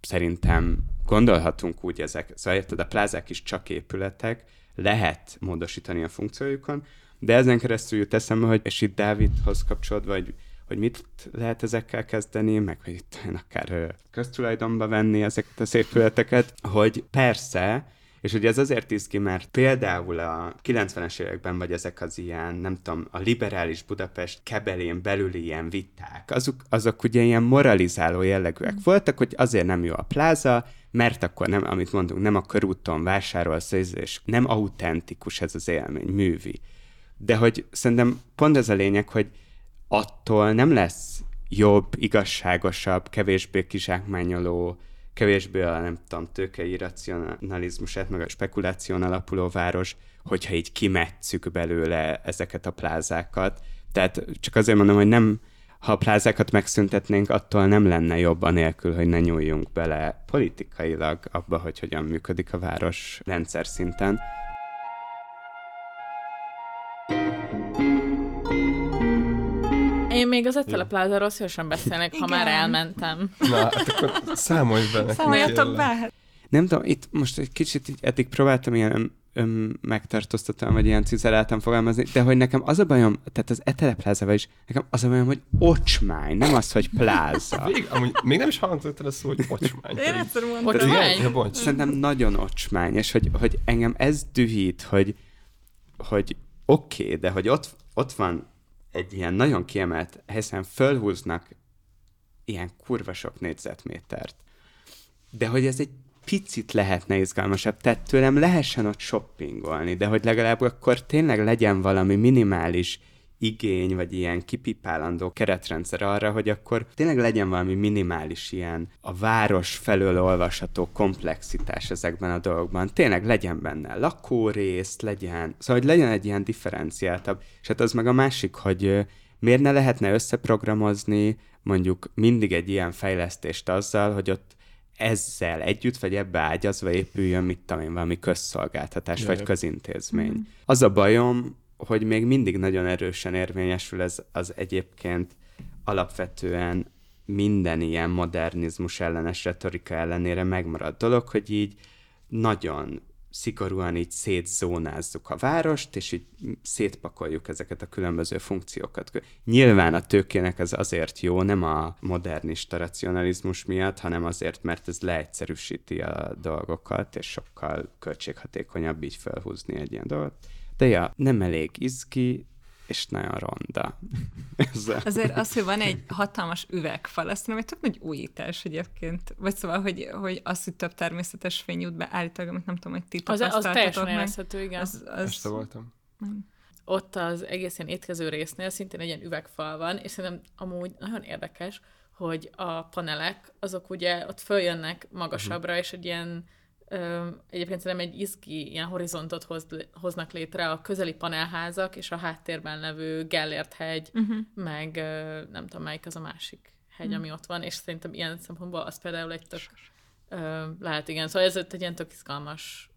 szerintem gondolhatunk úgy ezek, szóval érted, a plázák is csak épületek, lehet módosítani a funkciójukon, de ezen keresztül jut eszembe, hogy és itt Dávidhoz kapcsolódva, hogy hogy mit lehet ezekkel kezdeni, meg hogy itt akár köztulajdonba venni ezeket az épületeket, hogy persze, és ugye ez azért izgi, mert például a 90-es években, vagy ezek az ilyen, nem tudom, a liberális Budapest kebelén belüli ilyen viták, azok, azok ugye ilyen moralizáló jellegűek voltak, hogy azért nem jó a pláza, mert akkor nem, amit mondunk, nem a körúton vásárolsz, és nem autentikus ez az élmény, művi. De hogy szerintem pont ez a lényeg, hogy attól nem lesz jobb, igazságosabb, kevésbé kizsákmányoló, kevésbé a, nem tudom, tőkei racionalizmusát, meg a spekuláción alapuló város, hogyha így kimetszük belőle ezeket a plázákat. Tehát csak azért mondom, hogy nem, ha a plázákat megszüntetnénk, attól nem lenne jobb anélkül, hogy ne nyúljunk bele politikailag abba, hogy hogyan működik a város rendszer szinten.
Még az Etele Plázáról szívesen beszélnék, ha már elmentem.
Na, hát akkor számolj be nekünk.
Számoljatok be! hát
Nem tudom, itt most egy kicsit így eddig próbáltam ilyen ön, ön megtartóztatom, vagy ilyen cizeláltam fogalmazni, de hogy nekem az a bajom, tehát az Etele plázával is, nekem az a bajom, hogy ocsmány, nem az, hogy pláza.
Vég, amúgy még nem is hangzott el a szó, hogy ocsmány.
Én egyszer mondtam.
Ocsmány?
Ja, bocs.
Szerintem nagyon ocsmány, és hogy, hogy engem ez dühít, hogy, hogy oké, okay, de hogy ott, ott van egy ilyen nagyon kiemelt helyszínen fölhúznak ilyen kurva sok négyzetmétert. De hogy ez egy picit lehetne izgalmasabb, tehát tőlem lehessen ott shoppingolni, de hogy legalább akkor tényleg legyen valami minimális igény, vagy ilyen kipipálandó keretrendszer arra, hogy akkor tényleg legyen valami minimális ilyen a város felől olvasható komplexitás ezekben a dolgokban. Tényleg legyen benne lakórész, legyen, szóval hogy legyen egy ilyen differenciáltabb. És hát az meg a másik, hogy miért ne lehetne összeprogramozni mondjuk mindig egy ilyen fejlesztést azzal, hogy ott ezzel együtt, vagy ebbe ágyazva épüljön, mit tudom én, valami közszolgáltatás, vagy
Jaj.
közintézmény. Mm. Az a bajom, hogy még mindig nagyon erősen érvényesül ez az egyébként alapvetően minden ilyen modernizmus ellenes retorika ellenére megmaradt dolog, hogy így nagyon szigorúan így szétzónázzuk a várost, és így szétpakoljuk ezeket a különböző funkciókat. Nyilván a tőkének ez azért jó, nem a modernista racionalizmus miatt, hanem azért, mert ez leegyszerűsíti a dolgokat, és sokkal költséghatékonyabb így felhúzni egy ilyen dolgot. De ja, nem elég izgi, és nagyon ronda. ez a...
Azért az, hogy van egy hatalmas üvegfal, azt mondom, hogy tök nagy újítás egyébként. Vagy szóval, hogy, hogy az, hogy több természetes fény jut be állítólag, amit nem tudom, hogy ti
Az, az teljesen érezhető, igen.
Az, az,
Este voltam.
ott az egész ilyen étkező résznél szintén egy ilyen üvegfal van, és szerintem amúgy nagyon érdekes, hogy a panelek, azok ugye ott följönnek magasabbra, és egy ilyen egyébként szerintem egy izgi ilyen horizontot hoz, hoznak létre a közeli panelházak és a háttérben levő Gellért hegy, uh-huh. meg nem tudom melyik az a másik hegy, uh-huh. ami ott van, és szerintem ilyen szempontból az például egy tök lehet igen, szóval ez egy ilyen tök izgalmas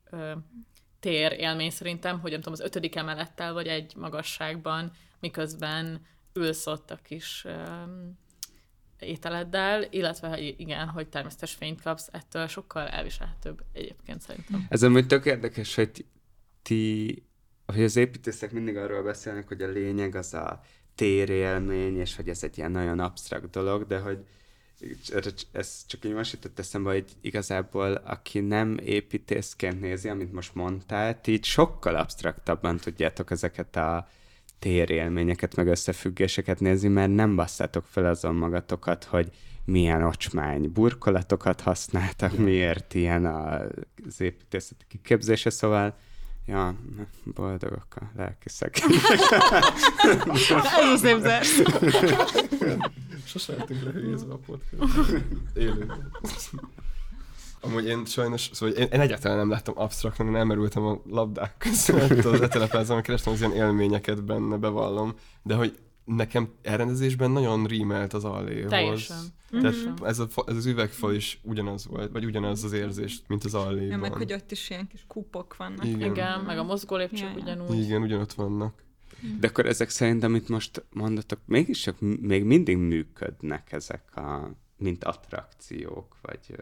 tér élmény szerintem, hogy nem tudom, az ötödik emelettel vagy egy magasságban miközben ülsz ott a kis um, ételeddel, illetve i- igen, hogy természetes fényt kapsz, ettől sokkal elviselhetőbb egyébként szerintem.
Ez amúgy tök érdekes, hogy ti, hogy az építészek mindig arról beszélnek, hogy a lényeg az a térélmény, és hogy ez egy ilyen nagyon absztrakt dolog, de hogy ez csak így most jutott eszembe, hogy igazából aki nem építészként nézi, amit most mondtál, ti így sokkal absztraktabban tudjátok ezeket a térélményeket, meg összefüggéseket nézni, mert nem basszátok fel azon magatokat, hogy milyen ocsmány burkolatokat használtak, miért ilyen az építészeti kiképzése, szóval Ja, boldogok a lelkiszek.
Ez az évzás.
Sose lehetünk lehülyézve a podcast. Élőben. Amúgy én sajnos, szóval én, én egyáltalán nem láttam absztraktan, én elmerültem a labdák között az etelepázban, kerestem az ilyen élményeket benne, bevallom, de hogy nekem elrendezésben nagyon rímelt az alléhoz.
Teljesen.
Tehát
Mhm.
ez, a, ez az üvegfal is ugyanaz volt, vagy ugyanaz az érzés, mint az alléban.
Ja, meg hogy ott is ilyen kis kupok vannak.
Igen.
Igen, meg a mozgó lépcsők
Ja, ja.
ugyanúgy.
Igen, ugyanott vannak.
De akkor ezek szerint, amit most mondatok, mégis csak m- még mindig működnek ezek a, mint attrakciók, vagy...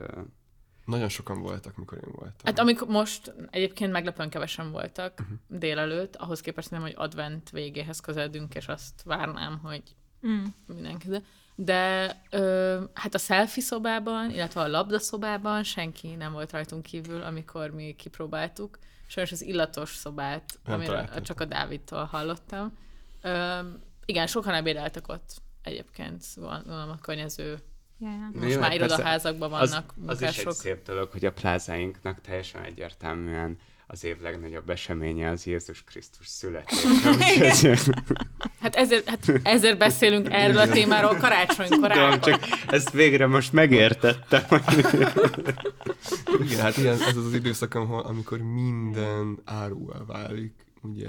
Nagyon sokan voltak, mikor én voltam.
Hát amikor most egyébként meglepően kevesen voltak uh-huh. délelőtt, ahhoz képest nem, hogy advent végéhez közeledünk, és azt várnám, hogy
Mm.
mindenki. De, de ö, hát a selfie szobában, illetve a labda szobában senki nem volt rajtunk kívül, amikor mi kipróbáltuk. Sajnos az illatos szobát,
Nem
amiről
találtam.
csak a Dávidtól hallottam. Ö, igen, sokan ebédeltek ott egyébként, van, van a környező
Ja.
most
Jó,
már irodaházakban
az,
vannak
az is egy szép dolog, hogy a plázáinknak teljesen egyértelműen az év legnagyobb eseménye az Jézus Krisztus születése.
Hát ezért, hát ezért beszélünk erről a témáról karácsonykor.
Tudom, csak ezt végre most megértettem.
Igen, hát igen, ez az az időszak, ahol, amikor minden árúvá válik, ugye.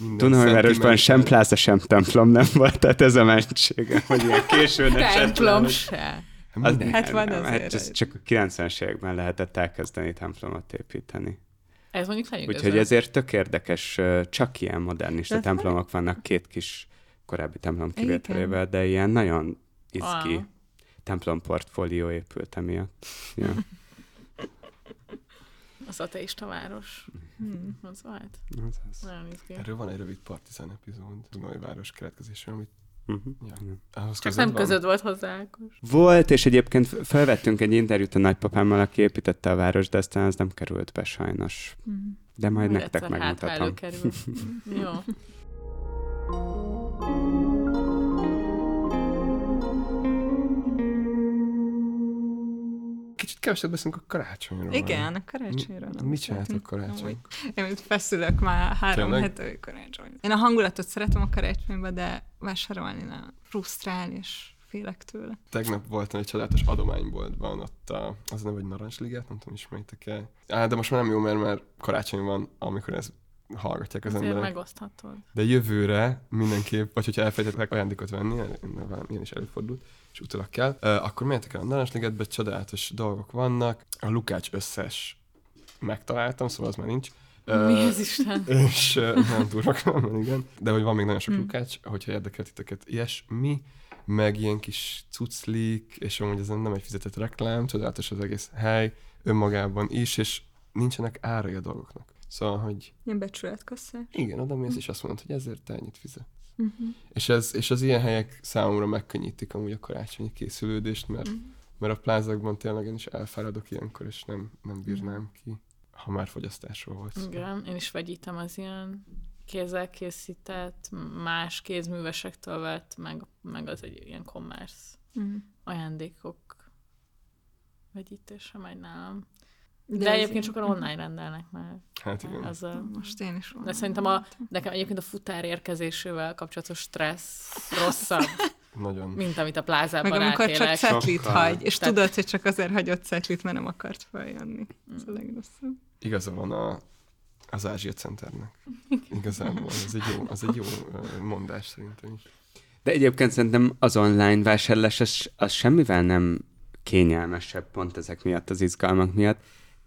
Szentimentum.
sem pláza, sem templom nem volt, tehát ez a mentsége, hogy ilyen későn esett
Templom se.
Az,
Hát van
nem,
azért
hát ez csak a 90-es években lehetett elkezdeni templomot építeni.
Ez mondjuk lenyűgöző.
Úgyhogy ezért tök érdekes, csak ilyen modernista
De
templomok vannak, két kis korábbi templom kivételével, de ilyen nagyon izgi
Wow.
templom portfólió épült emiatt. Ja.
Az ateista város.
Hmm.
Az volt.
Az az.
Nagyon.
Erről van egy rövid partizán epizód, Dunai város keletkezésről, amit
Mhm.
ja, ahhoz
Csak nem
van?
közöd volt hozzá, Ákos.
Volt, és egyébként felvettünk egy interjút a nagypapámmal, aki építette a város, de aztán az nem került be sajnos. De majd
Majd
nektek megmutatom.
Jó.
Keveset beszélünk a karácsonyról.
Igen, a karácsonyra
Mi- Mit csináltok karácsony?
Én itt feszülök már három
Tényleg?
hete, hogy karácsony. Én a hangulatot szeretem a karácsonyba, de vásárolni nem. Frusztrál, és félek tőle.
Tegnap voltam egy csodálatos adományboltban, ott a, az a neve, hogy Narancsligát, nem tudom, ismeritek-e. Á, de most már nem jó, mert már karácsony van, amikor ezt hallgatják az
Azért
emberek.
megoszthatod.
De jövőre mindenképp, vagy hogyha elfelejtettek ajándékot venni, nyilván ilyen is előfordult, és utólag kell, uh, akkor menjetek el a Narancsligetbe, csodálatos dolgok vannak. A Lukács összes megtaláltam, szóval az már nincs.
Mi az Isten?
És nem túl rakam, igen. De hogy van még nagyon sok
Hm.
Lukács, hogyha érdekel titeket ilyesmi, meg ilyen kis cuclik, és amúgy ez nem egy fizetett reklám, csodálatos az egész hely önmagában is, és nincsenek árai a dolgoknak. Szóval, hogy
Ilyen becsületkasszás.
igen, oda mész, és azt mondod, hogy ezért te ennyit fizet.
Uh-huh.
És, ez, és az ilyen helyek számomra megkönnyítik amúgy a karácsonyi készülődést, mert,
Mhm.
mert a plázakban tényleg én is elfáradok ilyenkor, és nem, nem bírnám ki, ha már fogyasztásról volt szó.
Igen, én is vegyítem az ilyen kézzel készített, más kézművesektől vett, meg, meg az egy ilyen commerce
Uh-huh.
ajándékok vegyítése megy nálam.
De
De,
ez
egyébként sokan online rendelnek már.
Hát igen.
Az a,
Most én is
de szerintem a, nekem egyébként a futár érkezésével kapcsolatos stressz rosszabb,
Nagyon.
mint amit a plázában
Meg amikor csak
átélek.
cetlit
Sokkal.
hagy, és
Tehát-
tudod, hogy csak azért hagyott cetlit, mert nem akart feljönni. Ez
Mm.
a legrosszabb.
Igaza van a, az Ázsia Centernek. Igazából, ez egy jó, az egy jó mondás szerintem is.
De egyébként szerintem az online vásárlás az, az semmivel nem kényelmesebb pont ezek miatt, az izgalmak miatt.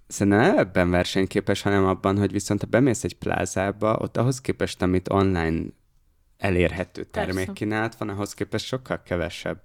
Szerintem nem ebben versenyképes, hanem abban, hogy viszont ha bemész egy plázába, ott ahhoz képest, amit online elérhető termékkínálat van, ahhoz képest sokkal kevesebb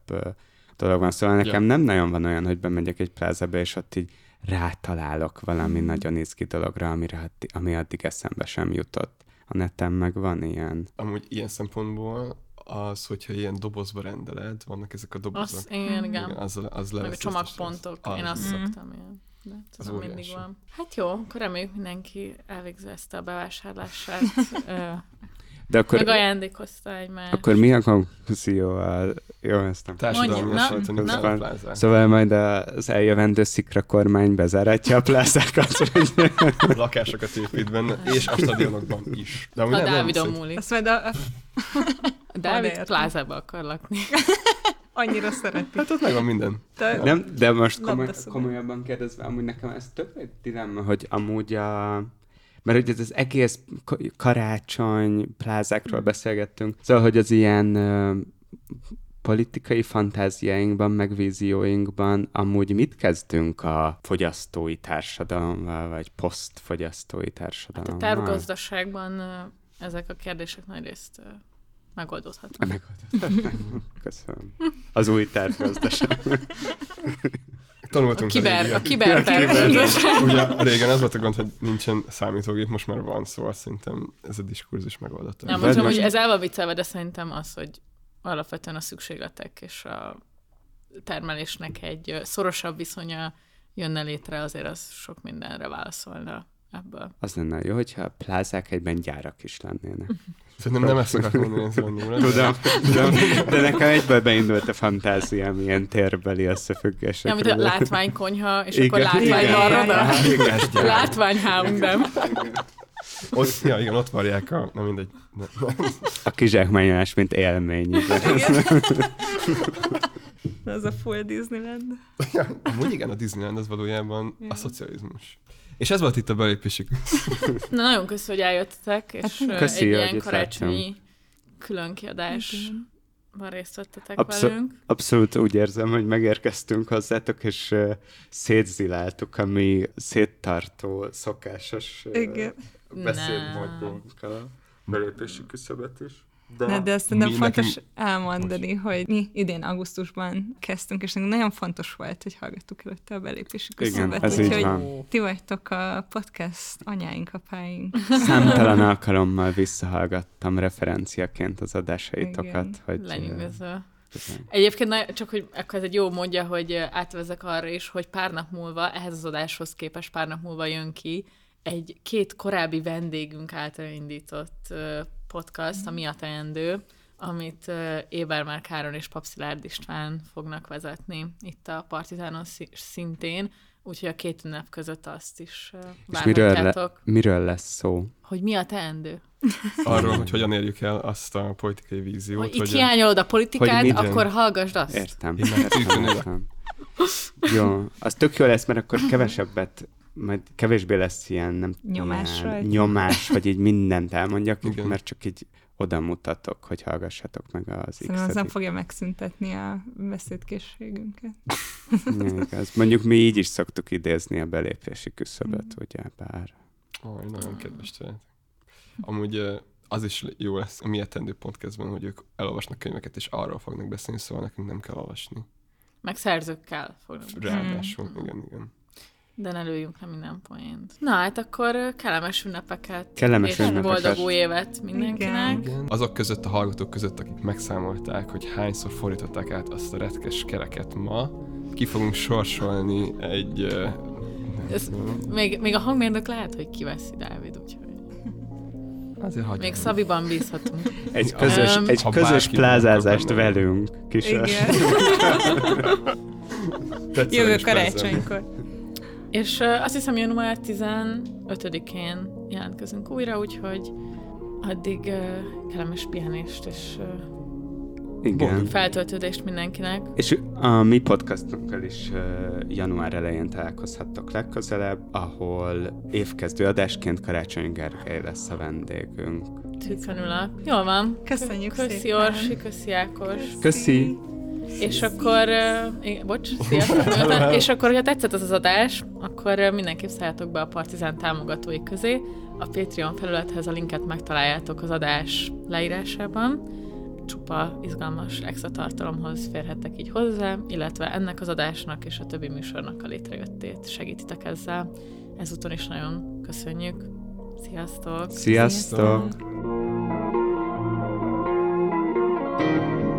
dolog van. Szóval nekem nem nagyon van olyan, hogy bemegyek egy plázába, és ott így rátalálok valami nagyon izgi dologra, amire, ami addig eszembe sem jutott. A neten meg van ilyen.
Amúgy ilyen szempontból az, hogyha ilyen dobozba rendeled, vannak ezek a dobozok.
Az, igen, igen.
Igen, az, az
Meg a csomagpontok,
az-
én
az-
azt szoktam ilyen. De hát
Az
mindig van. Hát jó, akkor reméljük mindenki elvégzette a bevásárlását,
De akkor,
meg ajándékozta egymást.
akkor mi a konklúzió? A... Jó, ezt nem.
Társadalmi.
Szóval majd az eljövendő szikra kormány bezáratja a plázákat, hogy
Lakásokat épít benne, és a stadionokban is. De
a
nem,
Dávidon múlik.
Azt majd a,
Dávid plázába akar lakni.
annyira szereti.
Hát ott megvan minden.
De,
Nem, de most komoly, komolyabban kérdezve, amúgy nekem ez tök egy dilemma, hogy amúgy a... Mert hogy ez az egész karácsony plázákról beszélgettünk, szóval, hogy az ilyen ö, politikai fantáziáinkban, meg vízióinkban amúgy mit kezdünk a fogyasztói társadalommal, vagy posztfogyasztói
Hát a
társadalommal?
tervgazdaságban ezek a kérdések nagyrészt ö, megoldódhatnak.
Megoldottam. Köszönöm. Az új tervgazdaság.
Tanultunk
A kiber,
régiek.
a kiber tervgazdaság.
Ugye régen az volt a gond, hogy nincsen számítógép, most már van, szóval szerintem ez a diskurzus megoldott.
Nem,
most-
hogy ez el van viccelve, de szerintem az, hogy alapvetően a szükségletek és a termelésnek egy szorosabb viszonya jönne létre, azért az sok mindenre válaszolna ebből.
Az lenne jó, hogyha a plázák egyben gyárak is lennének.
Szerintem nem ezt akartam mondani, szóval
Tudom, tudom, de nekem egyből beindult a fantáziám ilyen térbeli
Ja,
összefüggések.
mint a látványkonyha, és
Igen,
akkor látvány
igen.
arra, látvány H&M.
Ott, ja, igen, ott varják a... Na mindegy. Ne.
A kizsákmányolás, mint élmény.
ez a full Disneyland.
Ja, amúgy igen, a Disneyland az valójában a szocializmus. És ez volt itt a belépési
Na, nagyon köszönöm, hogy eljöttetek, és
Hát,
hát,
köszi,
egy ilyen karácsonyi különkiadásban részt vettetek
Abszol-
velünk.
Abszolút úgy érzem, hogy megérkeztünk hozzátok, és uh, szétziláltuk a mi széttartó, szokásos uh, beszédmódunkkal. A belépési küszöbet is. De,
De, de ezt szerintem
mi
fontos
nekünk-
elmondani, hogy mi idén augusztusban kezdtünk, és nagyon fontos volt, hogy hallgattuk előtte a belépési küszöbet.
ez így
úgyhogy ti vagytok a podcast anyáink, apáink.
Számtalan alkalommal visszahallgattam referenciaként az adásaitokat,
Igen.
hogy...
Lenyűgöző. Egyébként na- csak, hogy akkor ez egy jó módja, hogy átvezek arra is, hogy pár nap múlva, ehhez az adáshoz képest pár nap múlva jön ki egy két korábbi vendégünk által indított podcast, a Mi a teendő, amit Ébermár Káron és Papszilárd István fognak vezetni itt a Partizánon szi- szintén, úgyhogy a két ünnep között azt is
És miről, le,
várhatjátok,
miről lesz szó?
hogy mi a teendő.
arról, hogy hogyan érjük el azt a politikai víziót,
Hogy itt
hogy
hiányolod a politikát,
Hogy
akkor hallgassd azt.
Értem.
Én
értem. Jó, az tök jó lesz, mert akkor kevesebbet, majd kevésbé lesz ilyen, nem
Nyomás
ilyen nyomás, vagy így mindent elmondjak,
Igen.
mert csak így oda mutatok, hogy hallgassatok meg az
Szerintem az nem fogja megszüntetni a beszédkészségünket.
igaz. Mondjuk mi így is szoktuk idézni a belépési küszöböt, ugye, bár.
Ó, nagyon kedves tőletek. Amúgy az is jó lesz a mi etendő podcastban, hogy ők elolvasnak könyveket, és arról fognak beszélni, szóval nekünk nem kell olvasni.
Meg szerzőkkel fognak.
Ráadásul, igen, igen.
De ne lőjünk le minden poént. Na hát akkor kellemes ünnepeket.
Kellemes
és
ünnepeket.
boldog új évet mindenkinek.
Igen.
igen. Azok között, a hallgatók között, akik megszámolták, hogy hányszor fordították át azt a retkes kereket ma, ki fogunk sorsolni egy...
Ez- Még, még a hangmérnök lehet, hogy kiveszi Dávid, úgyhogy
Azért hagyjuk.
még Szabiban bízhatunk.
Egy közös,
Öm,
egy közös plázázást velünk, kis
Jövő karácsonykor.
És azt hiszem január 15-én jelentkezünk újra, úgyhogy addig uh, kellemes pihenést és uh,
Igen.
feltöltődést mindenkinek.
És a mi podcastunkkal is uh, január elején találkozhattok legközelebb, ahol évkezdő adásként Karácsony Gergely lesz a vendégünk.
Tűkönülök. Jól van.
Köszönjük
Köszi
szépen.
Orsi, köszi Ákos.
Köszi!
És akkor, igen, bocs, sziasztok, és akkor, hogyha tetszett az az adás, akkor mindenképp szálljatok be a Partizán támogatói közé. A Patreon felülethez a linket megtaláljátok az adás leírásában. Csupa izgalmas extra tartalomhoz férhettek így hozzá, illetve ennek az adásnak és a többi műsornak a létrejöttét segítitek ezzel. Ezúton is nagyon köszönjük. Sziasztok!
Sziasztok!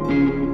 Sziasztok.